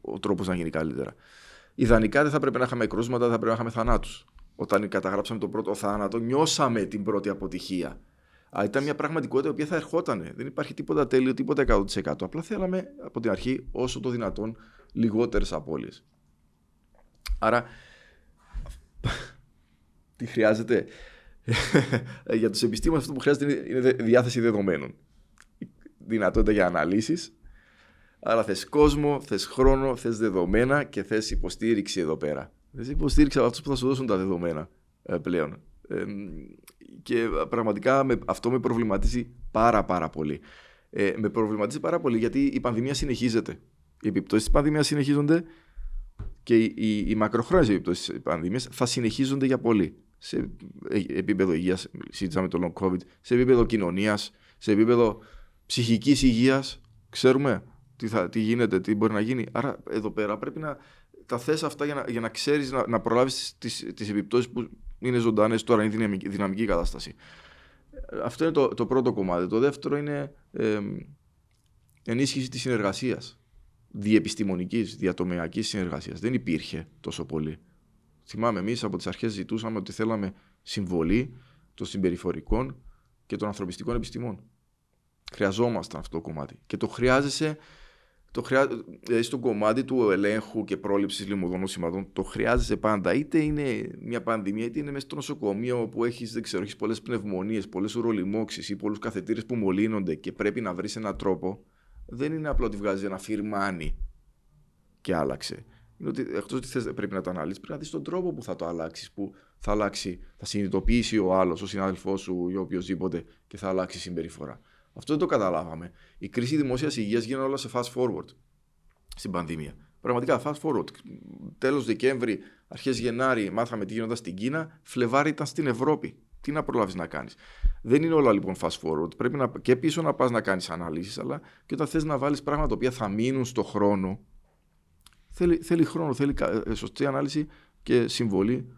Ο τρόπος να γίνει καλύτερα. Ιδανικά δεν θα πρέπει να είχαμε κρούσματα, δεν θα πρέπει να είχαμε θανάτους. Όταν καταγράψαμε τον πρώτο θάνατο, νιώσαμε την πρώτη αποτυχία. Αλλά ήταν μια πραγματικότητα η οποία θα ερχόταν. Δεν υπάρχει τίποτα τέλειο, τίποτα 100%. Απλά θέλαμε από την αρχή όσο το δυνατόν λιγότερες απώλειες. Άρα, τι χρειάζεται; για τους επιστήμονες αυτό που χρειάζεται είναι διάθεση δεδομένων. Δυνατότητα για αναλύσεις. Άρα θες κόσμο, θες χρόνο, θες δεδομένα και θες υποστήριξη εδώ πέρα. Θες υποστήριξη από αυτούς που θα σου δώσουν τα δεδομένα ε, πλέον. Ε, και πραγματικά με, αυτό με προβληματίζει πάρα πάρα πολύ. Ε, με προβληματίζει πάρα πολύ γιατί η πανδημία συνεχίζεται. Οι επιπτώσεις της πανδημίας συνεχίζονται και οι, οι, οι μακροχρόνιες επιπτώσεις της πανδημίας θα συνεχίζονται για πολύ. Σε επίπεδο υγείας, συζητήσαμε το long COVID, σε επίπεδο κοινωνίας, σε επίπεδο ψυχικής υγείας. Ξέρουμε τι, θα, τι γίνεται, τι μπορεί να γίνει. Άρα εδώ πέρα πρέπει να τα θες αυτά για να, για να ξέρεις, να, να προλάβεις τις, τις επιπτώσεις που είναι ζωντανές τώρα, είναι δυναμική, δυναμική κατάσταση. Αυτό είναι το, το πρώτο κομμάτι. Το δεύτερο είναι ε, ενίσχυση της συνεργασίας. Διεπιστημονικής, διατομεακής συνεργασίας. Δεν υπήρχε τόσο πολύ. Θυμάμαι εμείς από τις αρχές ζητούσαμε ότι θέλαμε συμβολή των συμπεριφορικών και των ανθρωπιστικών επιστημών. Χρειαζόμασταν αυτό το κομμάτι. Και το χρειάζεσαι το χρειά... δηλαδή στο κομμάτι του ελέγχου και πρόληψης λιμωδών νοσημάτων το χρειάζεσαι πάντα. Είτε είναι μια πανδημία, είτε είναι μέσα στο νοσοκομείο που έχεις έχεις πολλές πνευμονίες, πολλές ουρολιμώξει ή πολλούς καθετήρες που μολύνονται και πρέπει να βρεις έναν τρόπο. Δεν είναι απλό ότι βγάζει ένα φιρμάνι και άλλαξε. Είναι ότι εκτός ότι θες, πρέπει να το αναλύσεις, πρέπει να δεις τον τρόπο που θα το αλλάξεις, που θα αλλάξει, θα συνειδητοποιήσει ο άλλος, ο συνάδελφός σου ή οποιοδήποτε και θα αλλάξει συμπεριφορά. Αυτό δεν το καταλάβαμε. Η κρίση δημόσιας υγείας γίνεται όλα σε fast forward στην πανδημία. Πραγματικά fast forward. Τέλος Δεκέμβρη, αρχές Γενάρη, μάθαμε τι γίνονταν στην Κίνα. Φλεβάρι ήταν στην Ευρώπη. Τι να προλάβεις να κάνεις. Δεν είναι όλα λοιπόν fast forward. Πρέπει να, και πίσω να πας να κάνεις αναλύσεις, αλλά και όταν θες να βάλεις πράγματα τα οποία θα μείνουν στο χρόνο, θέλει, θέλει χρόνο, θέλει ε, σωστή ανάλυση και συμβολή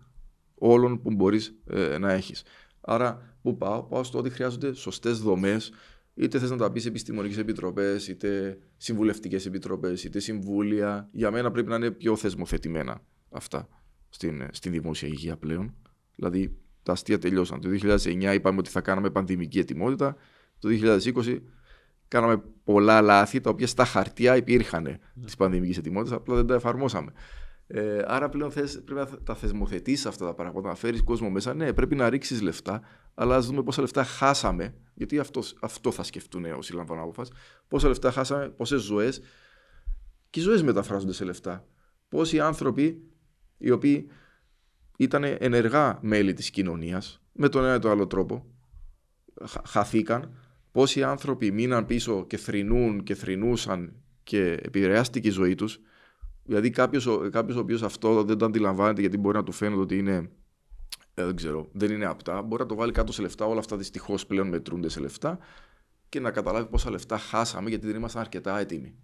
όλων που μπορείς ε, να έχεις. Άρα, πού πάω, πάω στο ότι χρειάζονται σωστές δομές, είτε θες να τα πεις επιστημονικές επιτροπές, είτε συμβουλευτικές επιτροπές, είτε συμβούλια. Για μένα πρέπει να είναι πιο θεσμοθετημένα αυτά στην, στην δημόσια υγεία πλέον. Δηλαδή, τα αστεία τελειώσαν. Το 2009 είπαμε ότι θα κάναμε πανδημική ετοιμότητα. Το 2020 κάναμε πολλά λάθη τα οποία στα χαρτιά υπήρχαν mm. της πανδημικής ετοιμότητας, απλά δεν τα εφαρμόσαμε. Ε, άρα πλέον θες, πρέπει να τα θεσμοθετήσει αυτά τα πράγματα, να φέρεις κόσμο μέσα. Ναι, πρέπει να ρίξεις λεφτά, αλλά ας δούμε πόσα λεφτά χάσαμε. Γιατί αυτός, αυτό θα σκεφτούν όσοι λαμβάνουν αποφάσει. Πόσα λεφτά χάσαμε, πόσες ζωές. Και οι ζωές μεταφράζονται σε λεφτά. Πόσοι άνθρωποι οι οποίοι ήταν ενεργά μέλη της κοινωνίας με τον ένα ή τον άλλο τρόπο χαθήκαν πόσοι άνθρωποι μείναν πίσω και θρυνούν και θρυνούσαν και επηρεάστηκε η ζωή τους Δηλαδή κάποιος κάποιος ο οποίος αυτό δεν το αντιλαμβάνεται γιατί μπορεί να του φαίνεται ότι είναι. Ε, δεν ξέρω, δεν είναι απτά. Μπορεί να το βάλει κάτω σε λεφτά. Όλα αυτά δυστυχώς πλέον μετρούνται σε λεφτά και να καταλάβει πόσα λεφτά χάσαμε γιατί δεν ήμασταν αρκετά έτοιμοι.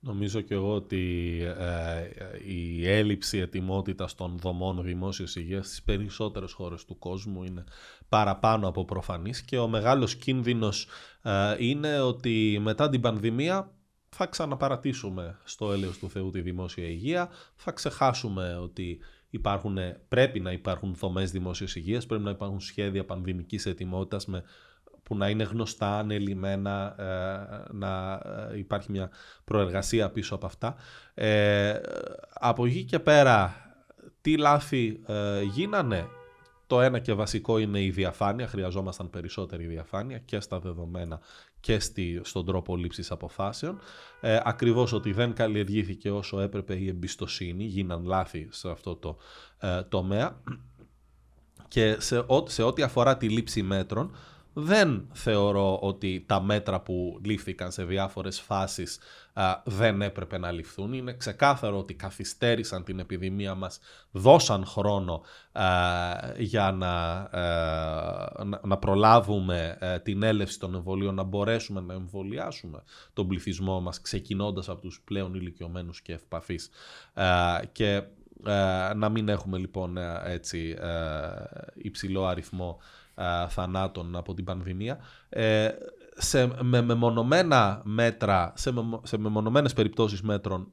Νομίζω και εγώ ότι ε, η έλλειψη ετοιμότητας των δομών δημόσιας υγείας στις περισσότερες χώρες του κόσμου είναι παραπάνω από προφανής και ο μεγάλος κίνδυνος ε, είναι ότι μετά την πανδημία θα ξαναπαρατήσουμε στο έλεος του Θεού τη δημόσια υγεία, θα ξεχάσουμε ότι υπάρχουν, πρέπει να υπάρχουν δομές δημόσιας υγείας, πρέπει να υπάρχουν σχέδια πανδημικής ετοιμότητας με, που να είναι γνωστά, ανελημένα, ε, να ε, υπάρχει μια προεργασία πίσω από αυτά. Ε, από εκεί και πέρα, τι λάθη ε, γίνανε, το ένα και βασικό είναι η διαφάνεια, χρειαζόμασταν περισσότερη διαφάνεια και στα δεδομένα και στη, στον τρόπο λήψης αποφάσεων. Ε, ακριβώς ότι δεν καλλιεργήθηκε όσο έπρεπε η εμπιστοσύνη, γίναν λάθη σε αυτό το ε, τομέα. Και σε, σε ό,τι αφορά τη λήψη μέτρων, δεν θεωρώ ότι τα μέτρα που λήφθηκαν σε διάφορες φάσεις δεν έπρεπε να ληφθούν. Είναι ξεκάθαρο ότι καθυστέρησαν την επιδημία μας, δώσαν χρόνο για να, να, προλάβουμε την έλευση των εμβολίων, να μπορέσουμε να εμβολιάσουμε τον πληθυσμό μας ξεκινώντας από τους πλέον ηλικιωμένους και ευπαθείς. και να μην έχουμε λοιπόν έτσι υψηλό αριθμό θανάτων από την πανδημία. Ε, σε με μεμονωμένα μέτρα, σε, με, σε μεμονωμένες περιπτώσεις μέτρων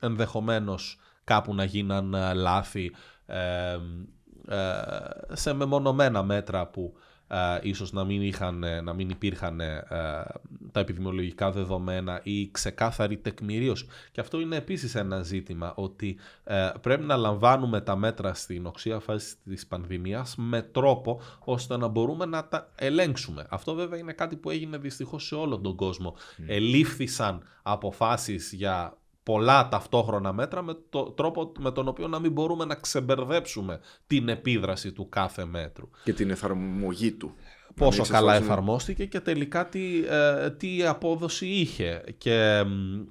ενδεχομένως κάπου να γίναν λάθη ε, ε, σε μεμονωμένα μέτρα που ε, ίσως να μην, είχαν, ε, να μην υπήρχαν ε, τα επιδημιολογικά δεδομένα ή ξεκάθαρη τεκμηρίωση. Και αυτό είναι επίσης ένα ζήτημα, ότι πρέπει να λαμβάνουμε τα μέτρα στην οξία φάση της πανδημίας με τρόπο ώστε να μπορούμε να τα ελέγξουμε. Αυτό βέβαια είναι κάτι που έγινε δυστυχώς σε όλο τον κόσμο. Mm. Ελήφθησαν αποφάσεις για πολλά ταυτόχρονα μέτρα με το τρόπο με τον οποίο να μην μπορούμε να ξεμπερδέψουμε την επίδραση του κάθε μέτρου. Και την εφαρμογή του. Πόσο καλά εφαρμόστηκε και τελικά τι, ε, τι απόδοση είχε. Και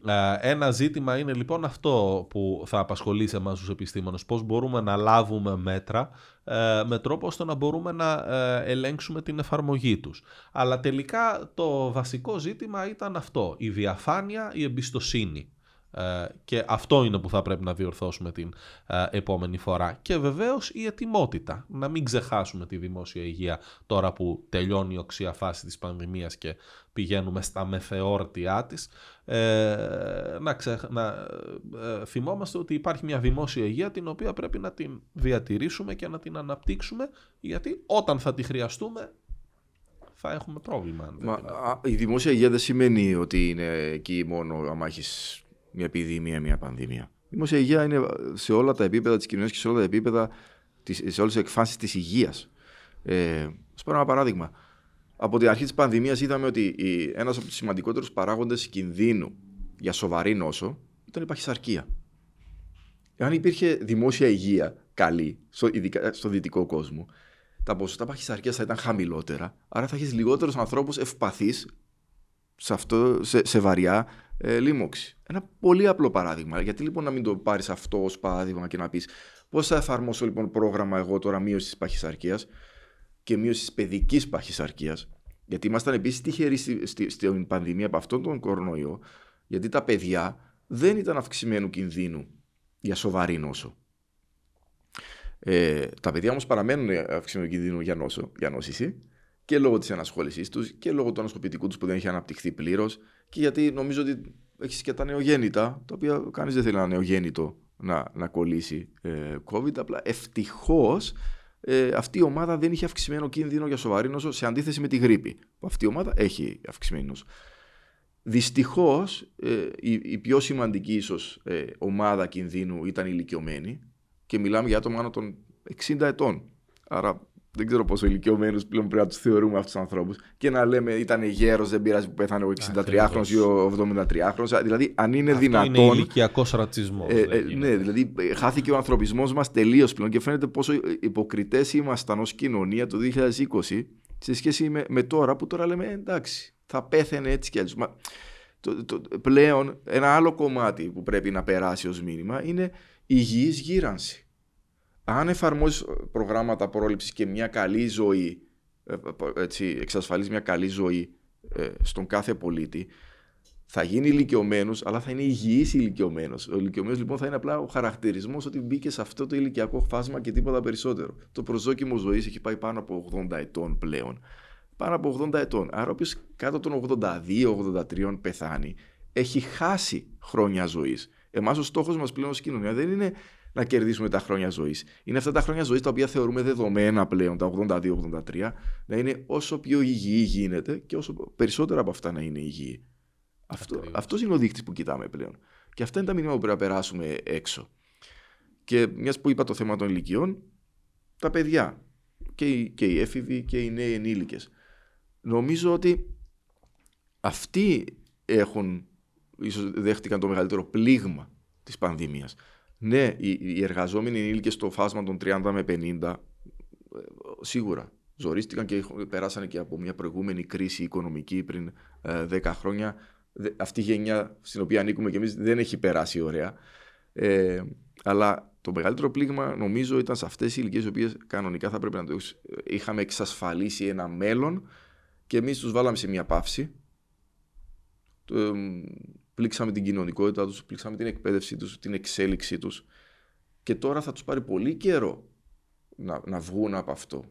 ε, ένα ζήτημα είναι λοιπόν αυτό που θα απασχολήσει εμάς τους επιστήμονες. Πώς μπορούμε να λάβουμε μέτρα ε, με τρόπο ώστε να μπορούμε να ελέγξουμε την εφαρμογή τους. Αλλά τελικά το βασικό ζήτημα ήταν αυτό. Η διαφάνεια, η εμπιστοσύνη. Ε, και αυτό είναι που θα πρέπει να διορθώσουμε την ε, επόμενη φορά. Και βεβαίως η ετοιμότητα. Να μην ξεχάσουμε τη δημόσια υγεία τώρα που τελειώνει η οξία φάση της πανδημίας και πηγαίνουμε στα μεθεόρτια της. Ε, να, να θυμόμαστε ότι υπάρχει μια δημόσια υγεία την οποία πρέπει να την διατηρήσουμε και να την αναπτύξουμε γιατί όταν θα τη χρειαστούμε θα έχουμε πρόβλημα. Μα, η δημόσια υγεία δεν σημαίνει ότι είναι εκεί μόνο άμα έχεις μια επιδημία, μια πανδημία. Η δημόσια υγεία είναι σε όλα τα επίπεδα της κοινωνίας και σε όλα τα επίπεδα, σε όλες τις εκφάνσεις της υγείας. Ε, Α πάρω ένα παράδειγμα. Από την αρχή της πανδημίας είδαμε ότι ένας από τους σημαντικότερους παράγοντες κινδύνου για σοβαρή νόσο ήταν η παχυσαρκία. Εάν υπήρχε δημόσια υγεία καλή, στο, ειδικά στο δυτικό κόσμο, τα ποσοστά παχυσαρκίας θα ήταν χαμηλότερα, άρα θα έχεις λιγότερους ανθρώπους ευπαθείς σε, σε, σε βαριά ε, λίμωξη. Ένα πολύ απλό παράδειγμα. Γιατί λοιπόν να μην το πάρεις αυτό ως παράδειγμα και να πεις πώς θα εφαρμόσω λοιπόν πρόγραμμα εγώ τώρα μείωσης τη παχυσαρκίας και μείωσης τη παιδικής παχυσαρκίας. Γιατί ήμασταν επίσης τυχεροί στη, στη, στην πανδημία από αυτόν τον κορονοϊό, γιατί τα παιδιά δεν ήταν αυξημένου κινδύνου για σοβαρή νόσο. Ε, τα παιδιά όμως παραμένουν αυξημένου κινδύνου για, νόσο, για νόσηση και λόγω της ενασχόλησής τους και λόγω του ανασκοπητικού τους που δεν είχε αναπτυχθεί πλήρως και γιατί νομίζω ότι έχει και τα νεογέννητα, τα οποία κανείς δεν θέλει ένα νεογέννητο να, να κολλήσει ε, COVID. Απλά ευτυχώς ε, αυτή η ομάδα δεν είχε αυξημένο κίνδυνο για σοβαρή νόσο σε αντίθεση με τη γρήπη. Που αυτή η ομάδα έχει αυξημένη νόσο. Δυστυχώς ε, η, η, πιο σημαντική ίσως ε, ομάδα κινδύνου ήταν η ηλικιωμένη και μιλάμε για άτομα άνω των 60 ετών. Άρα δεν ξέρω πόσο ηλικιωμένους πλέον πρέπει να τους θεωρούμε αυτούς τους ανθρώπους. Και να λέμε ήταν γέρος, δεν πειράζει που πέθανε ο 63χρονο ή ο 73χρονο. Δηλαδή, αν είναι Αυτό δυνατόν. Είναι ηλικιακός ρατσισμός. Ε, ε, ναι, δηλαδή χάθηκε ο ανθρωπισμός μας τελείως πλέον και φαίνεται πόσο υποκριτές ήμασταν ως κοινωνία το 2020 σε σχέση με, με τώρα που τώρα λέμε εντάξει, θα πέθαινε έτσι κι αλλιώς. Το, το, πλέον ένα άλλο κομμάτι που πρέπει να περάσει ως μήνυμα είναι υγιής γύρανση αν εφαρμόζεις προγράμματα πρόληψης και μια καλή ζωή, ε, έτσι, εξασφαλίζεις μια καλή ζωή ε, στον κάθε πολίτη, θα γίνει ηλικιωμένος, αλλά θα είναι υγιής ηλικιωμένος. Ο ηλικιωμένος λοιπόν θα είναι απλά ο χαρακτηρισμός ότι μπήκε σε αυτό το ηλικιακό φάσμα και τίποτα περισσότερο. Το προσδόκιμο ζωής έχει πάει πάνω από 80 ετών πλέον. Πάνω από 80 ετών. Άρα, όποιο κάτω των 82-83 πεθάνει, έχει χάσει χρόνια ζωής. Εμάς ο στόχος μας πλέον ως κοινωνία δεν είναι να κερδίσουμε τα χρόνια ζωής. Είναι αυτά τα χρόνια ζωής τα οποία θεωρούμε δεδομένα πλέον, τα 82-83, να είναι όσο πιο υγιή γίνεται και όσο περισσότερα από αυτά να είναι υγιή. Αυτό αυτός είναι ο δείκτης που κοιτάμε πλέον. Και αυτά είναι τα μηνύματα που πρέπει να περάσουμε έξω. Και μιας που είπα το θέμα των ηλικιών, τα παιδιά και οι, και οι έφηβοι και οι νέοι ενήλικες. Νομίζω ότι αυτοί έχουν, ίσως δέχτηκαν το μεγαλύτερο πλήγμα της πανδημίας. Ναι, οι, εργαζόμενοι ενήλικες στο φάσμα των 30 με 50 ε, σίγουρα ζορίστηκαν και περάσανε και από μια προηγούμενη κρίση οικονομική πριν 10 ε, χρόνια. Αυτή η γενιά στην οποία ανήκουμε και εμείς δεν έχει περάσει ωραία. Ε, αλλά το μεγαλύτερο πλήγμα νομίζω ήταν σε αυτές οι ηλικίες οι οποίες κανονικά θα πρέπει να το είχαμε εξασφαλίσει ένα μέλλον και εμείς τους βάλαμε σε μια παύση. Πλήξαμε την κοινωνικότητα τους, πλήξαμε την εκπαίδευση τους, την εξέλιξή τους και τώρα θα τους πάρει πολύ καιρό να, να βγουν από αυτό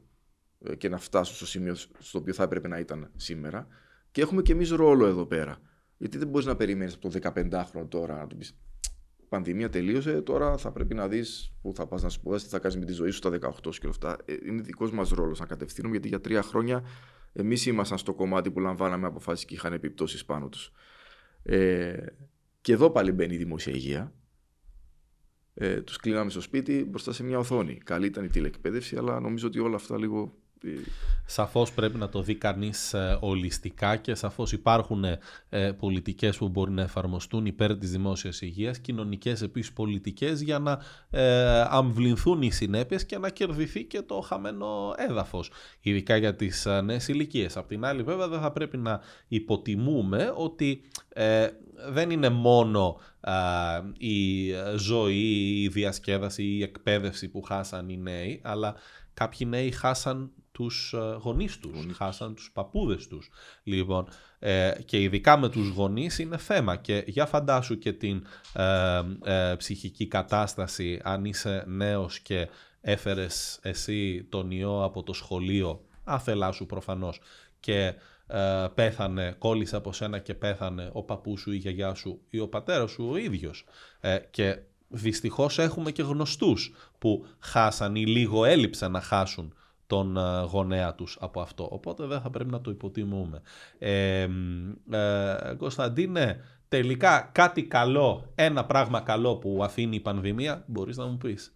ε, και να φτάσουν στο σημείο στο οποίο θα έπρεπε να ήταν σήμερα. Και έχουμε και εμείς ρόλο εδώ πέρα. Γιατί δεν μπορείς να περιμένεις από το 15χρονο τώρα να του πεις Πανδημία τελείωσε, τώρα θα πρέπει να δεις πού θα πας να σπουδάσεις, τι θα κάνεις με τη ζωή σου στα 18 και όλα αυτά. Ε, είναι δικός μας ρόλος να κατευθύνουμε, γιατί για τρία χρόνια εμείς ήμασταν στο κομμάτι που λαμβάναμε αποφάσεις και είχαν επιπτώσεις πάνω τους. Ε, και εδώ πάλι μπαίνει η δημόσια υγεία ε, τους κλείναμε στο σπίτι μπροστά σε μια οθόνη. Καλή ήταν η τηλεκπαίδευση, αλλά νομίζω ότι όλα αυτά λίγο Σαφώς πρέπει να το δει κανείς ε, ολιστικά και σαφώς υπάρχουν ε, πολιτικές που μπορεί να εφαρμοστούν υπέρ της δημόσιας υγείας, κοινωνικές επίσης πολιτικές για να ε, αμβληνθούν οι συνέπειες και να κερδιθεί και το χαμένο έδαφος, ειδικά για τις νέες ηλικίες. Απ' την άλλη βέβαια δεν θα πρέπει να υποτιμούμε ότι δεν είναι μόνο η ζωή, η διασκέδαση, η εκπαίδευση που χάσαν οι νέοι, αλλά κάποιοι νέοι χάσαν τους ε, γονείς τους, χάσαν τους παππούδες τους. Λοιπόν, ε, και ειδικά με τους γονείς είναι θέμα και για φαντάσου και την ε, ε, ψυχική κατάσταση αν είσαι νέος και έφερες εσύ τον ιό από το σχολείο, άθελά σου προφανώς, και πέθανε, κόλλησε από σένα και πέθανε ο παππούς σου, η γιαγιά σου ή ο πατέρας σου ο ίδιος. και δυστυχώς έχουμε και γνωστούς που χάσαν ή λίγο έλειψαν να χάσουν τον ε, γονέα τους από αυτό. Οπότε δεν θα πρέπει να το υποτιμούμε. Ε, ε, Κωνσταντίνε, τελικά κάτι καλό, ένα πράγμα καλό που αφήνει η πανδημία, μπορείς να μου πεις.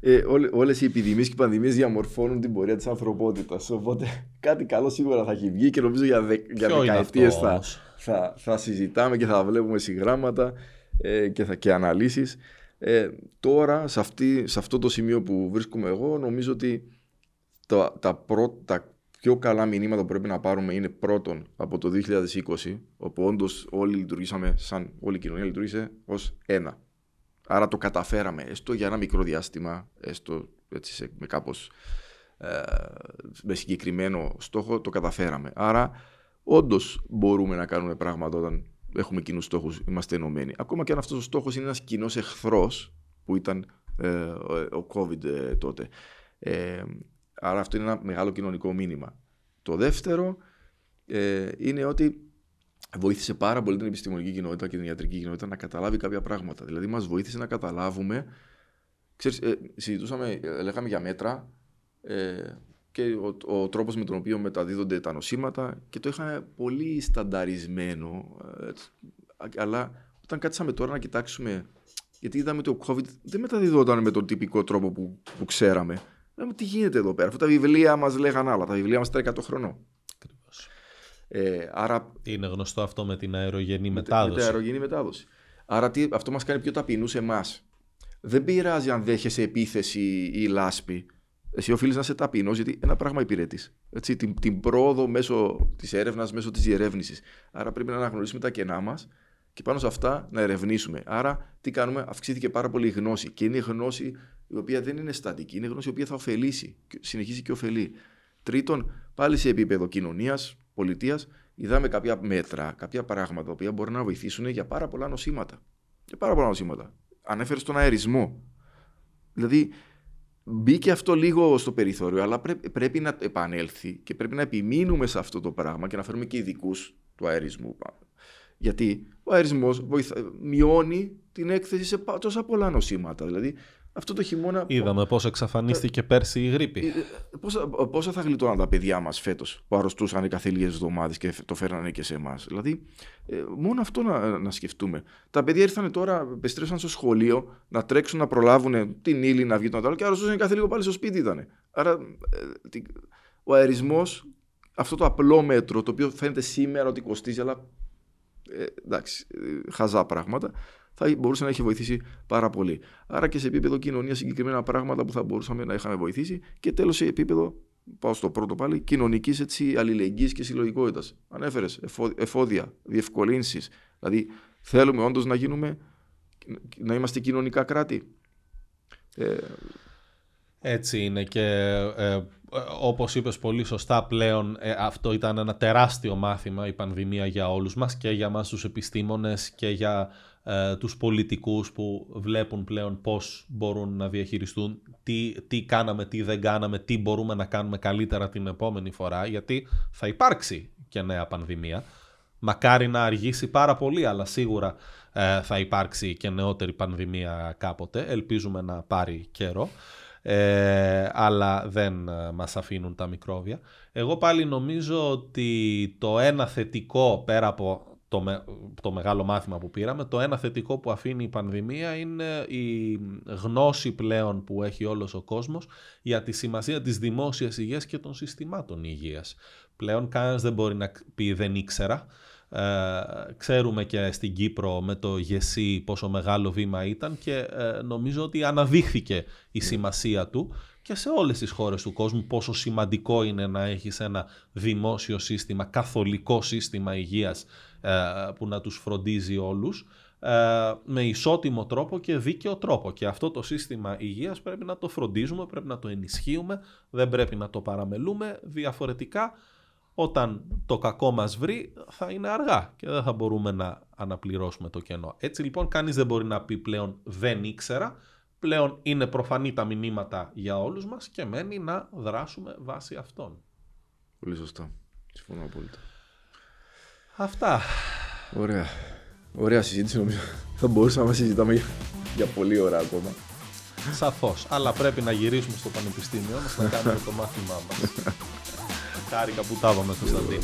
Ε, όλες οι επιδημίες και οι πανδημίες διαμορφώνουν την πορεία της ανθρωπότητας. Οπότε κάτι καλό σίγουρα θα έχει βγει και νομίζω για, δε, για δεκαετίες θα, θα, θα, συζητάμε και θα βλέπουμε συγγράμματα ε, και, θα, και αναλύσεις. Ε, τώρα, σε, αυτή, σε αυτό το σημείο που βρίσκομαι εγώ, νομίζω ότι τα, τα, πρω, τα πιο καλά μηνύματα που πρέπει να πάρουμε είναι πρώτον από το 2020, όπου όντως όλοι λειτουργήσαμε, σαν όλη η κοινωνία λειτουργήσε ως ένα. Άρα το καταφέραμε, έστω για ένα μικρό διάστημα, έστω έτσι σε, με κάπως ε, με συγκεκριμένο στόχο, το καταφέραμε. Άρα όντως μπορούμε να κάνουμε πράγματα όταν έχουμε κοινούς στόχους, είμαστε ενωμένοι. Ακόμα και αν αυτός ο στόχος είναι ένας κοινός εχθρός, που ήταν ε, ο COVID ε, τότε. Ε, άρα αυτό είναι ένα μεγάλο κοινωνικό μήνυμα. Το δεύτερο ε, είναι ότι βοήθησε πάρα πολύ την επιστημονική κοινότητα και την ιατρική κοινότητα να καταλάβει κάποια πράγματα. Δηλαδή, μας βοήθησε να καταλάβουμε. Ξέρεις, ε, συζητούσαμε, λέγαμε για μέτρα και ο, ο τρόπος με τον οποίο μεταδίδονται τα νοσήματα και το είχαμε πολύ στανταρισμένο. Ε, αλλά όταν κάτσαμε τώρα να κοιτάξουμε, γιατί είδαμε ότι ο COVID δεν μεταδιδόταν με τον τυπικό τρόπο που, που ξέραμε. Λέμε τι γίνεται εδώ πέρα, αφού τα βιβλία μας λέγανε άλλα, τα βιβλία μας ήταν 100 χρονών. Ε, άρα... Είναι γνωστό αυτό με την αερογενή μετάδοση. Με την αερογενή μετάδοση. Άρα τι, αυτό μας κάνει πιο ταπεινούς σε εμάς. Δεν πειράζει αν δέχεσαι επίθεση ή λάσπη εσύ οφείλεις να είσαι ταπεινό, γιατί ένα πράγμα υπηρετείς. Την, την πρόοδο μέσω της έρευνας, μέσω της διερεύνησης. Άρα πρέπει να αναγνωρίσουμε τα κενά μας και πάνω σε αυτά να ερευνήσουμε. Άρα, τι κάνουμε, αυξήθηκε πάρα πολύ η γνώση. Και είναι η γνώση η οποία δεν είναι στατική, είναι η γνώση η οποία θα ωφελήσει, συνεχίζει και ωφελεί. Τρίτον, πάλι σε επίπεδο κοινωνίας, πολιτείας, είδαμε κάποια μέτρα, κάποια πράγματα τα οποία μπορεί να βοηθήσουν για πάρα πολλά νοσήματα. Για πάρα πολλά νοσήματα. Ανέφερες τον αερισμό. Δηλαδή, Μπήκε αυτό λίγο στο περιθώριο, αλλά πρέπει, πρέπει να επανέλθει και πρέπει να επιμείνουμε σε αυτό το πράγμα και να φέρουμε και ειδικούς του αερισμού. Γιατί ο αερισμός μειώνει την έκθεση σε τόσα πολλά νοσήματα. Δηλαδή, αυτό το χειμώνα. Είδαμε πώς εξαφανίστηκε πέρσι η γρήπη. Ε, πόσα, πόσα θα γλιτώναν τα παιδιά μας φέτος που αρρωστούσαν κάθε λίγε εβδομάδες και το φέρνανε και σε εμάς; Δηλαδή, ε, μόνο αυτό να, να σκεφτούμε. Τα παιδιά ήρθαν τώρα, επιστρέψαν στο σχολείο να τρέξουν να προλάβουν την ύλη να βγει τον άλλο και αρρωστούσαν κάθε λίγο πάλι στο σπίτι ήταν. Άρα, ε, ο αερισμός, αυτό το απλό μέτρο, το οποίο φαίνεται σήμερα ότι κοστίζει, αλλά ε, εντάξει, ε, χαζά πράγματα, θα μπορούσε να έχει βοηθήσει πάρα πολύ. Άρα και σε επίπεδο κοινωνίας συγκεκριμένα πράγματα που θα μπορούσαμε να είχαμε βοηθήσει και τέλος σε επίπεδο, πάω στο πρώτο πάλι, κοινωνικής αλληλεγγύης και συλλογικότητας. Ανέφερες εφόδια, διευκολύνσεις. Δηλαδή θέλουμε όντως να γίνουμε, να είμαστε κοινωνικά κράτη. Ε, έτσι είναι και ε, όπως είπες πολύ σωστά πλέον ε, αυτό ήταν ένα τεράστιο μάθημα η πανδημία για όλους μας και για μας τους επιστήμονες και για ε, τους πολιτικούς που βλέπουν πλέον πώς μπορούν να διαχειριστούν τι, τι κάναμε, τι δεν κάναμε, τι μπορούμε να κάνουμε καλύτερα την επόμενη φορά γιατί θα υπάρξει και νέα πανδημία. Μακάρι να αργήσει πάρα πολύ αλλά σίγουρα ε, θα υπάρξει και νεότερη πανδημία κάποτε. Ελπίζουμε να πάρει καιρό. Ε, αλλά δεν ε, μας αφήνουν τα μικρόβια. Εγώ πάλι νομίζω ότι το ένα θετικό πέρα από το, το μεγάλο μάθημα που πήραμε, το ένα θετικό που αφήνει η πανδημία είναι η γνώση πλέον που έχει όλος ο κόσμος για τη σημασία της δημόσιας υγείας και των συστημάτων υγείας. Πλέον κανένας δεν μπορεί να πει δεν ήξερα. Ε, ξέρουμε και στην Κύπρο με το ΓΕΣΥ πόσο μεγάλο βήμα ήταν και ε, νομίζω ότι αναδείχθηκε η σημασία του και σε όλες τις χώρες του κόσμου πόσο σημαντικό είναι να έχεις ένα δημόσιο σύστημα, καθολικό σύστημα υγείας ε, που να τους φροντίζει όλους με ισότιμο τρόπο και δίκαιο τρόπο. Και αυτό το σύστημα υγείας πρέπει να το φροντίζουμε, πρέπει να το ενισχύουμε, δεν πρέπει να το παραμελούμε. Διαφορετικά όταν το κακό μας βρει θα είναι αργά και δεν θα μπορούμε να αναπληρώσουμε το κενό. Έτσι λοιπόν κανείς δεν μπορεί να πει πλέον δεν ήξερα, πλέον είναι προφανή τα μηνύματα για όλους μας και μένει να δράσουμε βάσει αυτών. Πολύ σωστά. Συμφωνώ απόλυτα. Αυτά. Ωραία. Ωραία συζήτηση νομίζω. Θα μπορούσαμε να συζητάμε για, για πολλή ώρα ακόμα. Σαφώς. Αλλά πρέπει να γυρίσουμε στο πανεπιστήμιο μας να κάνουμε το μάθημά μας. Χάρηκα που τα είπαμε, Κωνσταντίνο.